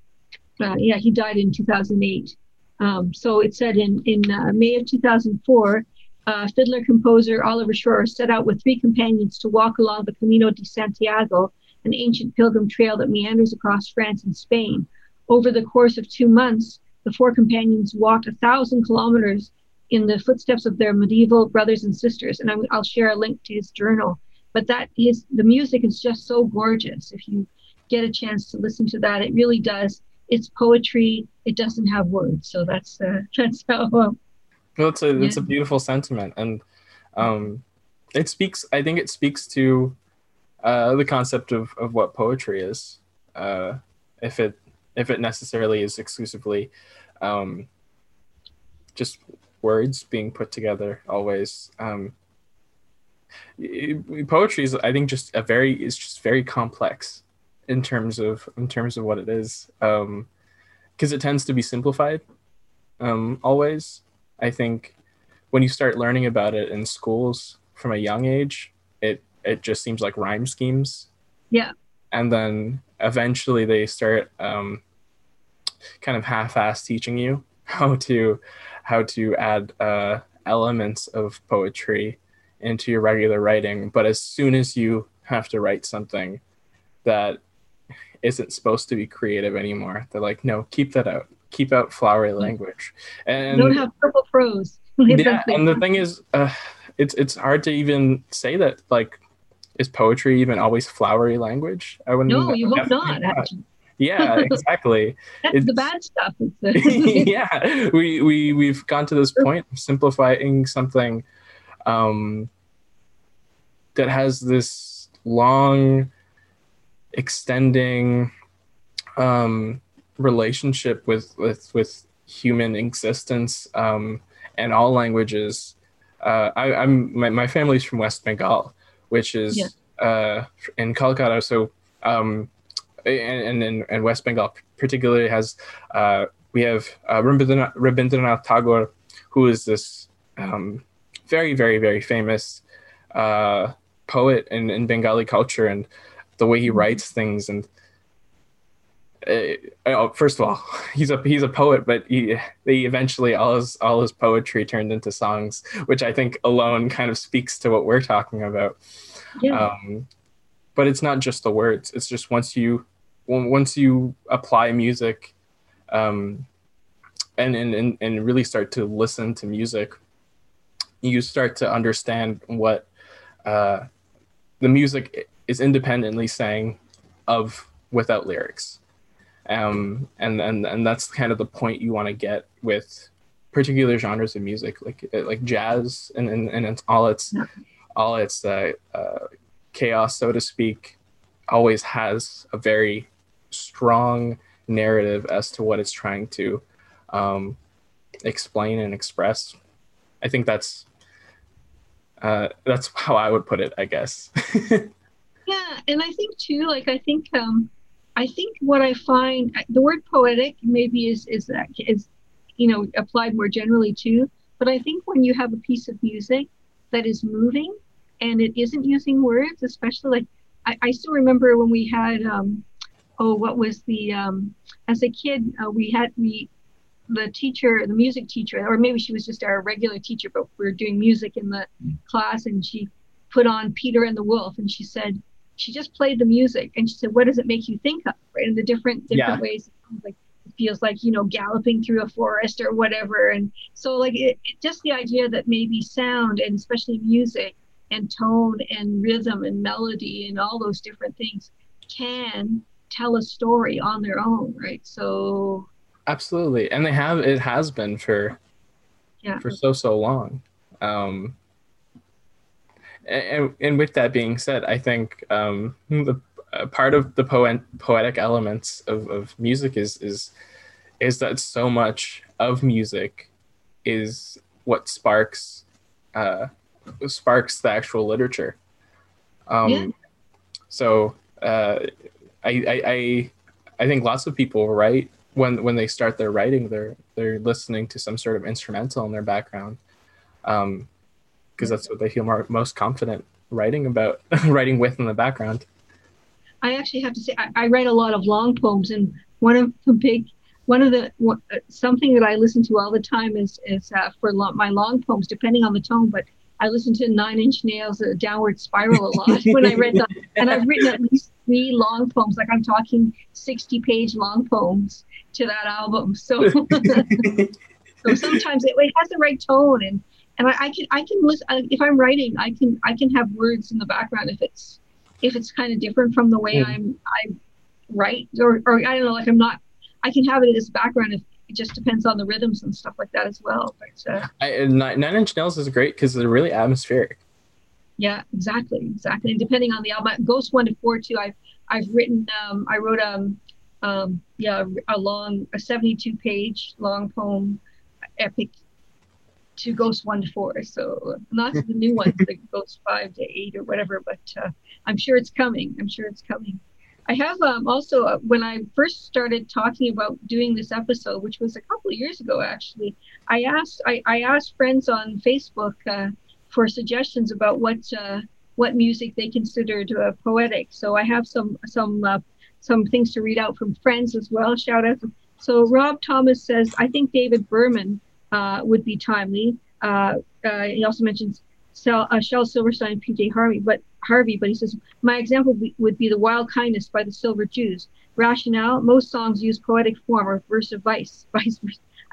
uh, yeah, he died in 2008. Um, so it said in in uh, May of 2004, uh, fiddler composer Oliver Schroer set out with three companions to walk along the Camino de Santiago, an ancient pilgrim trail that meanders across France and Spain. Over the course of two months, the four companions walked a thousand kilometers in the footsteps of their medieval brothers and sisters. And I'll share a link to his journal. But that is the music is just so gorgeous. If you get a chance to listen to that, it really does. It's poetry. It doesn't have words. So that's uh, *laughs* that's how. Um, well, it's a it's a beautiful sentiment, and um, it speaks. I think it speaks to uh, the concept of of what poetry is. Uh, if it if it necessarily is exclusively um, just words being put together always. Um, poetry is, I think, just a very is just very complex in terms of in terms of what it is, because um, it tends to be simplified. Um, always, I think, when you start learning about it in schools from a young age, it it just seems like rhyme schemes. Yeah. And then eventually they start um, kind of half-ass teaching you *laughs* how to how to add uh, elements of poetry into your regular writing. But as soon as you have to write something that isn't supposed to be creative anymore, they're like, no, keep that out. Keep out flowery language. And don't have purple prose. *laughs* yeah, and the thing is, uh, it's it's hard to even say that. Like, is poetry even always flowery language? I wouldn't. No, you hope not. not yeah exactly *laughs* that's it's, the bad stuff *laughs* yeah we, we we've gone to this point of simplifying something um, that has this long extending um, relationship with with with human existence um, and all languages uh, I, am my, my family's from West Bengal, which is yeah. uh, in Calcutta. So um, and and, and West Bengal particularly has uh, we have uh, Rabindranath Tagore, who is this um, very very very famous uh, poet in, in Bengali culture and the way he mm-hmm. writes things and. Uh, oh, first of all, *laughs* he's a he's a poet, but he, he eventually all his all his poetry turned into songs, which I think alone kind of speaks to what we're talking about. Yeah. Um, but it's not just the words; it's just once you once you apply music um, and, and and really start to listen to music, you start to understand what uh, the music is independently saying of without lyrics. Um, and, and and that's kind of the point you want to get with particular genres of music, like like jazz and and, and it's all its all its uh, uh, chaos, so to speak, always has a very strong narrative as to what it's trying to um, explain and express. I think that's uh, that's *laughs* how I would put it, I guess. *laughs* yeah, and I think too, like I think um, I think what I find the word poetic maybe is is that is you know applied more generally too. But I think when you have a piece of music that is moving and it isn't using words, especially like I, I still remember when we had um, oh what was the um, as a kid uh, we had we the teacher the music teacher or maybe she was just our regular teacher but we were doing music in the class and she put on Peter and the Wolf and she said she just played the music and she said what does it make you think of right and the different different yeah. ways like it feels like you know galloping through a forest or whatever and so like it, it, just the idea that maybe sound and especially music and tone and rhythm and melody and all those different things can tell a story on their own right so absolutely and they have it has been for yeah for so so long um and, and with that being said, I think um, the uh, part of the poet poetic elements of, of music is is is that so much of music is what sparks uh, sparks the actual literature. Um, yeah. So uh, I, I, I I think lots of people write when when they start their writing, they're they're listening to some sort of instrumental in their background. Um, because that's what they feel more, most confident writing about, *laughs* writing with in the background. I actually have to say, I, I write a lot of long poems, and one of the big, one of the one, uh, something that I listen to all the time is is uh, for lo- my long poems, depending on the tone. But I listen to Nine Inch Nails, a Downward Spiral, a lot *laughs* when I read them, and I've written at least three long poems. Like I'm talking sixty-page long poems to that album. So, *laughs* so sometimes it, it has the right tone and and I, I, can I can listen if I'm writing I can I can have words in the background if it's if it's kind of different from the way mm. I'm I write or, or I don't know like I'm not I can have it as background if it just depends on the rhythms and stuff like that as well. But uh, I, Nine Inch Nails is great because they're really atmospheric. Yeah, exactly, exactly. And depending on the album, Ghost One to Four too. I've I've written um I wrote um um yeah a long a 72 page long poem epic to Ghost one to four. So not the new ones, *laughs* the Ghost five to eight or whatever, but uh, I'm sure it's coming. I'm sure it's coming. I have um, also uh, when I first started talking about doing this episode, which was a couple of years ago actually, I asked I, I asked friends on Facebook uh, for suggestions about what uh, what music they considered uh, poetic. So I have some some uh, some things to read out from friends as well. Shout out. So Rob Thomas says I think David Berman would be timely. He also mentions Shel, uh, Shel Silverstein and P.J. Harvey, but Harvey, but he says my example would be, would be the Wild Kindness by the Silver Jews. Rationale: Most songs use poetic form or verse of vice. *laughs* Vice.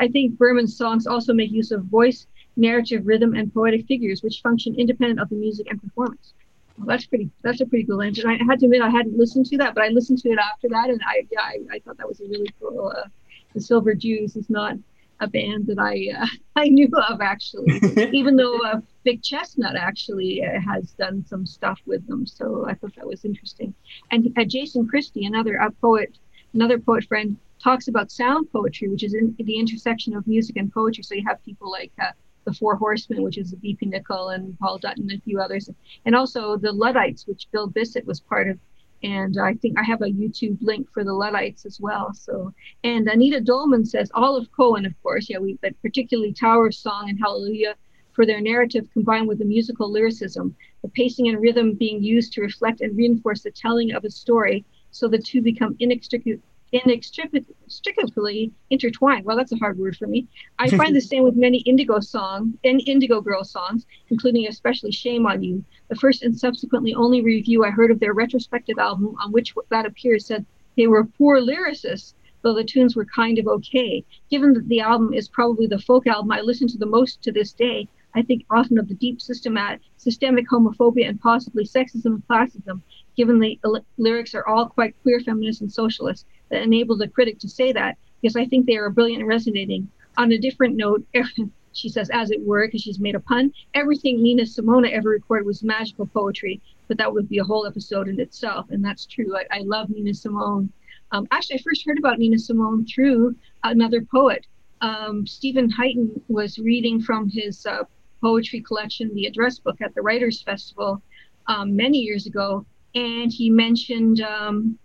I think Berman's songs also make use of voice, narrative, rhythm, and poetic figures, which function independent of the music and performance. Well, that's pretty. That's a pretty cool answer. I had to admit I hadn't listened to that, but I listened to it after that, and I yeah, I, I thought that was a really cool. Uh, the Silver Jews is not a band that I uh, *laughs* I knew of actually, *laughs* even though uh, Vic Chesnutt actually uh, has done some stuff with them. So I thought that was interesting. And uh, Jason Christie, another uh, poet, another poet friend, talks about sound poetry, which is in the intersection of music and poetry. So you have people like uh, the Four Horsemen, which is B.P. Nichol and Paul Dutton and a few others, and also the Luddites, which Bill Bissett was part of and I think I have a YouTube link for the Luddites as well. So, and Anita Dolman says Olive Cohen, of course, yeah, we but particularly Tower of Song and Hallelujah for their narrative combined with the musical lyricism, the pacing and rhythm being used to reflect and reinforce the telling of a story, so the two become inextricably inextricably intertwined. Well, that's a hard word for me. I find the same with many Indigo song and Indigo Girl songs, including especially "Shame on You." The first and subsequently only review I heard of their retrospective album on which that appears said they were poor lyricists, though the tunes were kind of okay. Given that the album is probably the folk album I listen to the most to this day, I think often of the deep systemat, systemic homophobia and possibly sexism and classism, given the lyrics are all quite queer, feminist, and socialist, that enabled the critic to say that, because I think they are brilliant and resonating. On a different note, *laughs* she says, as it were, because she's made a pun, everything Nina Simone ever recorded was magical poetry, but that would be a whole episode in itself. And that's true. I, I love Nina Simone. Um, actually, I first heard about Nina Simone through another poet. Um, Steven Heighton was reading from his uh, poetry collection, The Address Book, at the Writers' Festival um, many years ago. And he mentioned, um,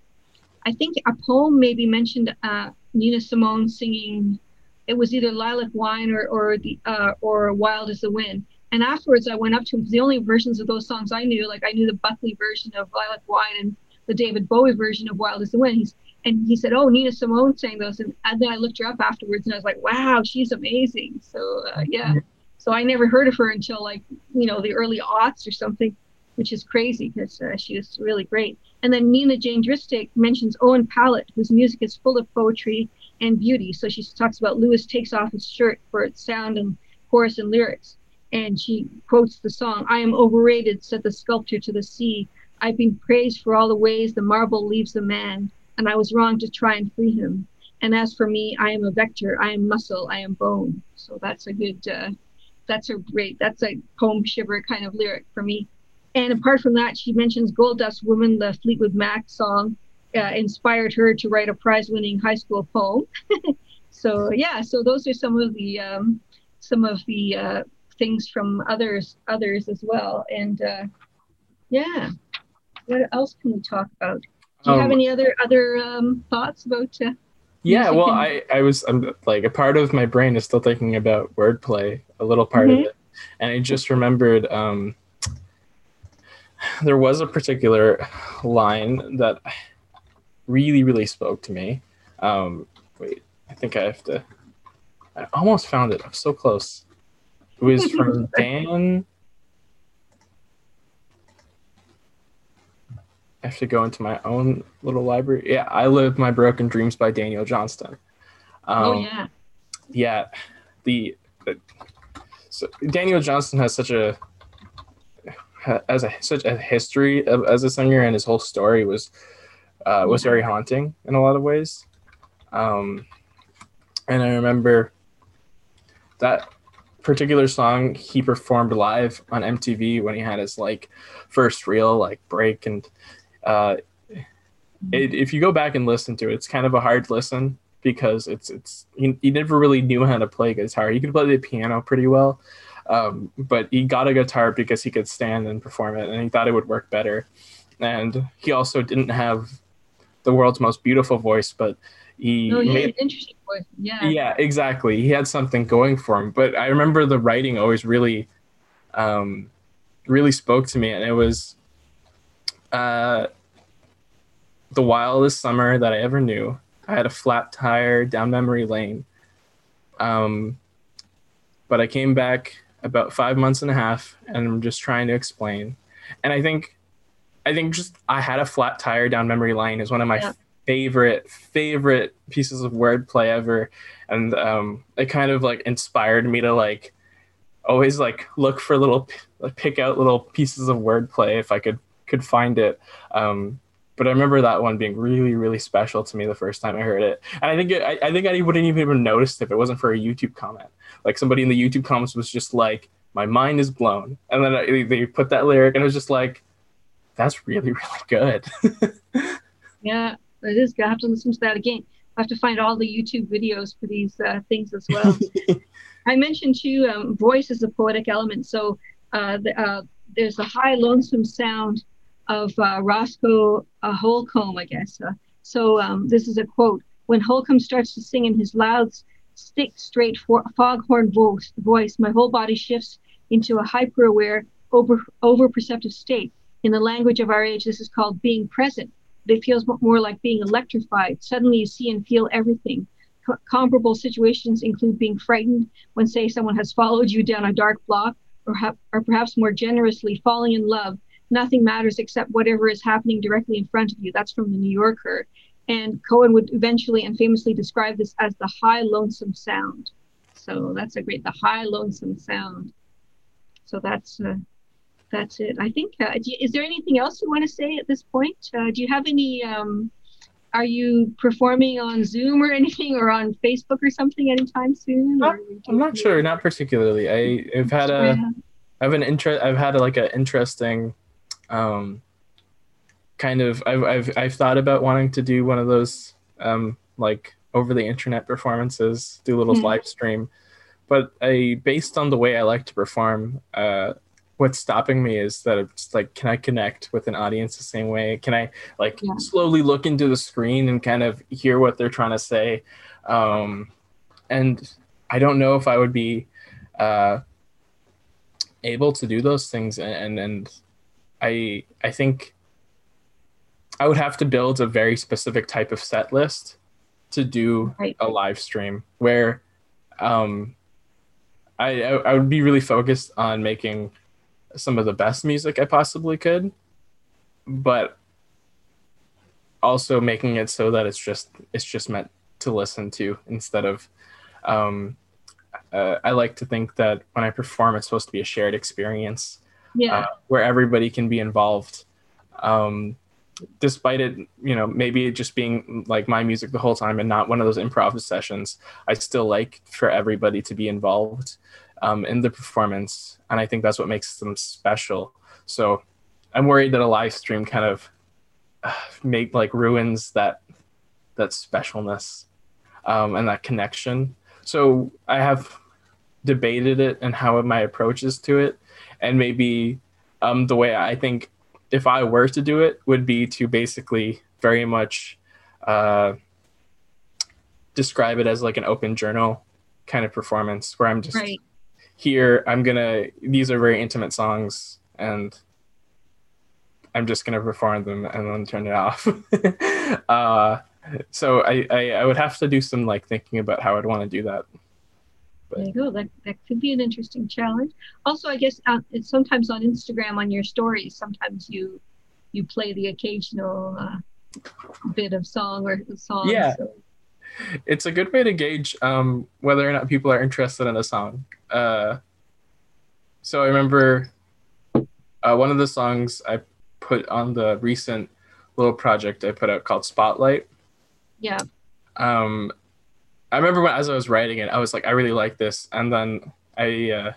I think a poem maybe mentioned uh, Nina Simone singing it was either Lilac Wine or or the uh, or Wild as the Wind. And afterwards, I went up to him the only versions of those songs I knew, like I knew the Buckley version of Lilac Wine and the David Bowie version of Wild as the Wind. He's and he said, "Oh, Nina Simone sang those," and, and then I looked her up afterwards, and I was like, "Wow, she's amazing." So uh, yeah, so I never heard of her until like you know the early aughts or something, which is crazy because uh, she was really great. And then Nina Jane Dristic mentions Owen Pallett, whose music is full of poetry and beauty. So she talks about Lewis takes off his shirt for its sound and chorus and lyrics. And she quotes the song, I am overrated, said the sculptor to the sea. I've been praised for all the ways the marble leaves the man, and I was wrong to try and free him. And as for me, I am a vector, I am muscle, I am bone. So that's a good, uh, that's a great, that's a poem shiver kind of lyric for me. And apart from that, she mentions Gold Dust Woman, the Fleetwood Mac song, uh, inspired her to write a prize-winning high school poem. *laughs* so yeah, so those are some of the um, some of the uh, things from others others as well. And uh, yeah, what else can we talk about? Do you um, have any other other um, thoughts about? Uh, yeah, well, and- I I was I'm, like a part of my brain is still thinking about wordplay, a little part mm-hmm. of it, and I just remembered. Um, there was a particular line that really, really spoke to me. Um, wait, I think I have to. I almost found it. I'm so close. It was *laughs* from Dan. I have to go into my own little library. Yeah, I Live My Broken Dreams by Daniel Johnston. Um, oh yeah. Yeah, the, the so Daniel Johnston has such a has a such a history of, as a singer, and his whole story was uh, was very haunting in a lot of ways. Um, and I remember that particular song he performed live on MTV when he had his like first real like break and uh, it, if you go back and listen to it it's kind of a hard listen because it's it's he, he never really knew how to play guitar he could play the piano pretty well um, but he got a guitar because he could stand and perform it and he thought it would work better and he also didn't have the world's most beautiful voice, but he oh, made interesting voice. Yeah. Yeah, exactly. He had something going for him. But I remember the writing always really um really spoke to me and it was uh the wildest summer that I ever knew. I had a flat tire down memory lane. Um but I came back about five months and a half and I'm just trying to explain. And I think I think just I had a flat tire down memory lane is one of my yeah. favorite favorite pieces of wordplay ever, and um, it kind of like inspired me to like always like look for little like pick out little pieces of wordplay if I could could find it. Um, but I remember that one being really, really special to me the first time I heard it. And I think it, I, I think I wouldn't even have noticed if it wasn't for a YouTube comment. Like somebody in the YouTube comments was just like, "My mind is blown," and then I, they put that lyric, and it was just like, that's really really good. *laughs* yeah, it is. I have to listen to that again. I have to find all the YouTube videos for these uh, things as well. *laughs* I mentioned too, um, voice is a poetic element. So uh, the, uh, there's a high lonesome sound of uh, Roscoe uh, Holcomb, I guess. Uh, so um, this is a quote: "When Holcomb starts to sing in his loud, stick straight foghorn voice, voice, my whole body shifts into a hyper-aware, over over perceptive state. In the language of our age, this is called being present. It feels more like being electrified. Suddenly you see and feel everything. Co- comparable situations include being frightened when, say, someone has followed you down a dark block, or, ha- or perhaps more generously, falling in love. Nothing matters except whatever is happening directly in front of you. That's from the New Yorker. And Cohen would eventually and famously describe this as the high lonesome sound. So that's a great, the high lonesome sound. So that's uh, that's it. I think. Uh, you, is there anything else you want to say at this point? Uh, do you have any? Um, are you performing on Zoom or *laughs* anything, or on Facebook or something anytime soon? Not, I'm not sure. Not particularly. I, have had a. I've an interest. I've had a, like an interesting, um, kind of. I've I've I've thought about wanting to do one of those, um, like over the internet performances, do a little mm-hmm. live stream, but I based on the way I like to perform, uh, what's stopping me is that it's like can i connect with an audience the same way can i like yeah. slowly look into the screen and kind of hear what they're trying to say um, and i don't know if i would be uh, able to do those things and, and and i i think i would have to build a very specific type of set list to do right. a live stream where um I, I would be really focused on making some of the best music I possibly could, but also making it so that it's just it's just meant to listen to instead of um, uh, I like to think that when I perform, it's supposed to be a shared experience, yeah, uh, where everybody can be involved. Um, despite it, you know, maybe just being like my music the whole time and not one of those improv sessions, I still like for everybody to be involved um, in the performance, and I think that's what makes them special. So I'm worried that a live stream kind of uh, *sighs* make like ruins that that specialness um, and that connection. So I have debated it and how my approach is to it, and maybe um, the way I think if I were to do it would be to basically very much uh, describe it as like an open journal kind of performance where I'm just right. here i'm gonna these are very intimate songs and i'm just gonna perform them and then turn it off. *laughs* Uh, so I, I, I would have to do some like thinking about how i'd want to do that but. there you go that, that could be an interesting challenge also i guess uh, it's sometimes on instagram on your stories sometimes you you play the occasional uh, bit of song or song yeah so it's a good way to gauge um, whether or not people are interested in a song. Uh, so I remember uh, one of the songs I put on the recent little project I put out called Spotlight. Yeah. Um, I remember when as I was writing it, I was like, I really like this, and then I uh,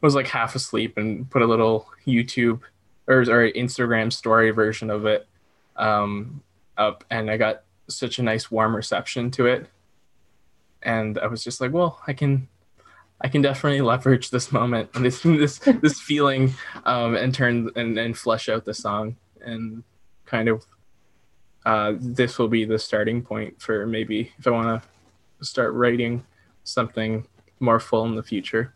was like half asleep and put a little YouTube or, or Instagram story version of it um, up, and I got such a nice warm reception to it. And i was just like well i can i can definitely leverage this moment and *laughs* this this this feeling um, and turn and, and flesh out the song and kind of uh, this will be the starting point for maybe if i want to start writing something more full in the future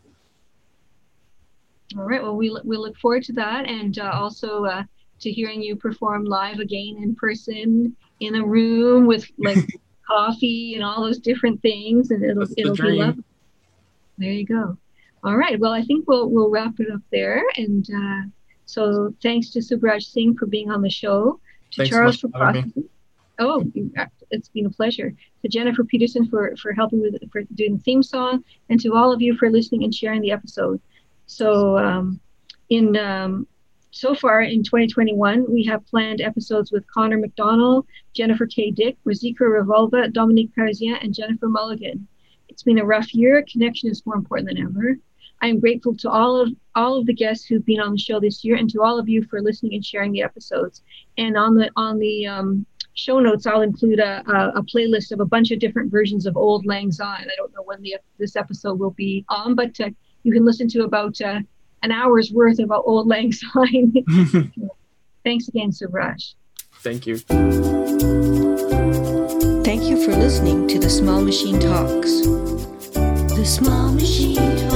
all right well we, we look forward to that and uh, also uh, to hearing you perform live again in person in a room with like *laughs* coffee and all those different things, and it'll That's it'll be lovely. There you go. All right. Well, I think we'll we'll wrap it up there. And uh, so, thanks to Subhraj Singh for being on the show. To thanks Charles so for processing. Oh, it's been a pleasure. To Jennifer Peterson for for helping with for doing the theme song, and to all of you for listening and sharing the episode. So, um, in um, so far in 2021, we have planned episodes with Connor McDonald, Jennifer K. Dick, Rosica Revolva, Dominique Parisien, and Jennifer Mulligan. It's been a rough year. Connection is more important than ever. I am grateful to all of all of the guests who've been on the show this year, and to all of you for listening and sharing the episodes. And on the on the um, show notes, I'll include a, a, a, playlist of a bunch of different versions of Auld Lang Syne. I don't know when the, this episode will be on, but uh, you can listen to about uh, an hour's worth of Auld Lang Syne. *laughs* Thanks again, Subhraj. Thank you. Thank you for listening to the Small Machine Talks. The Small Machine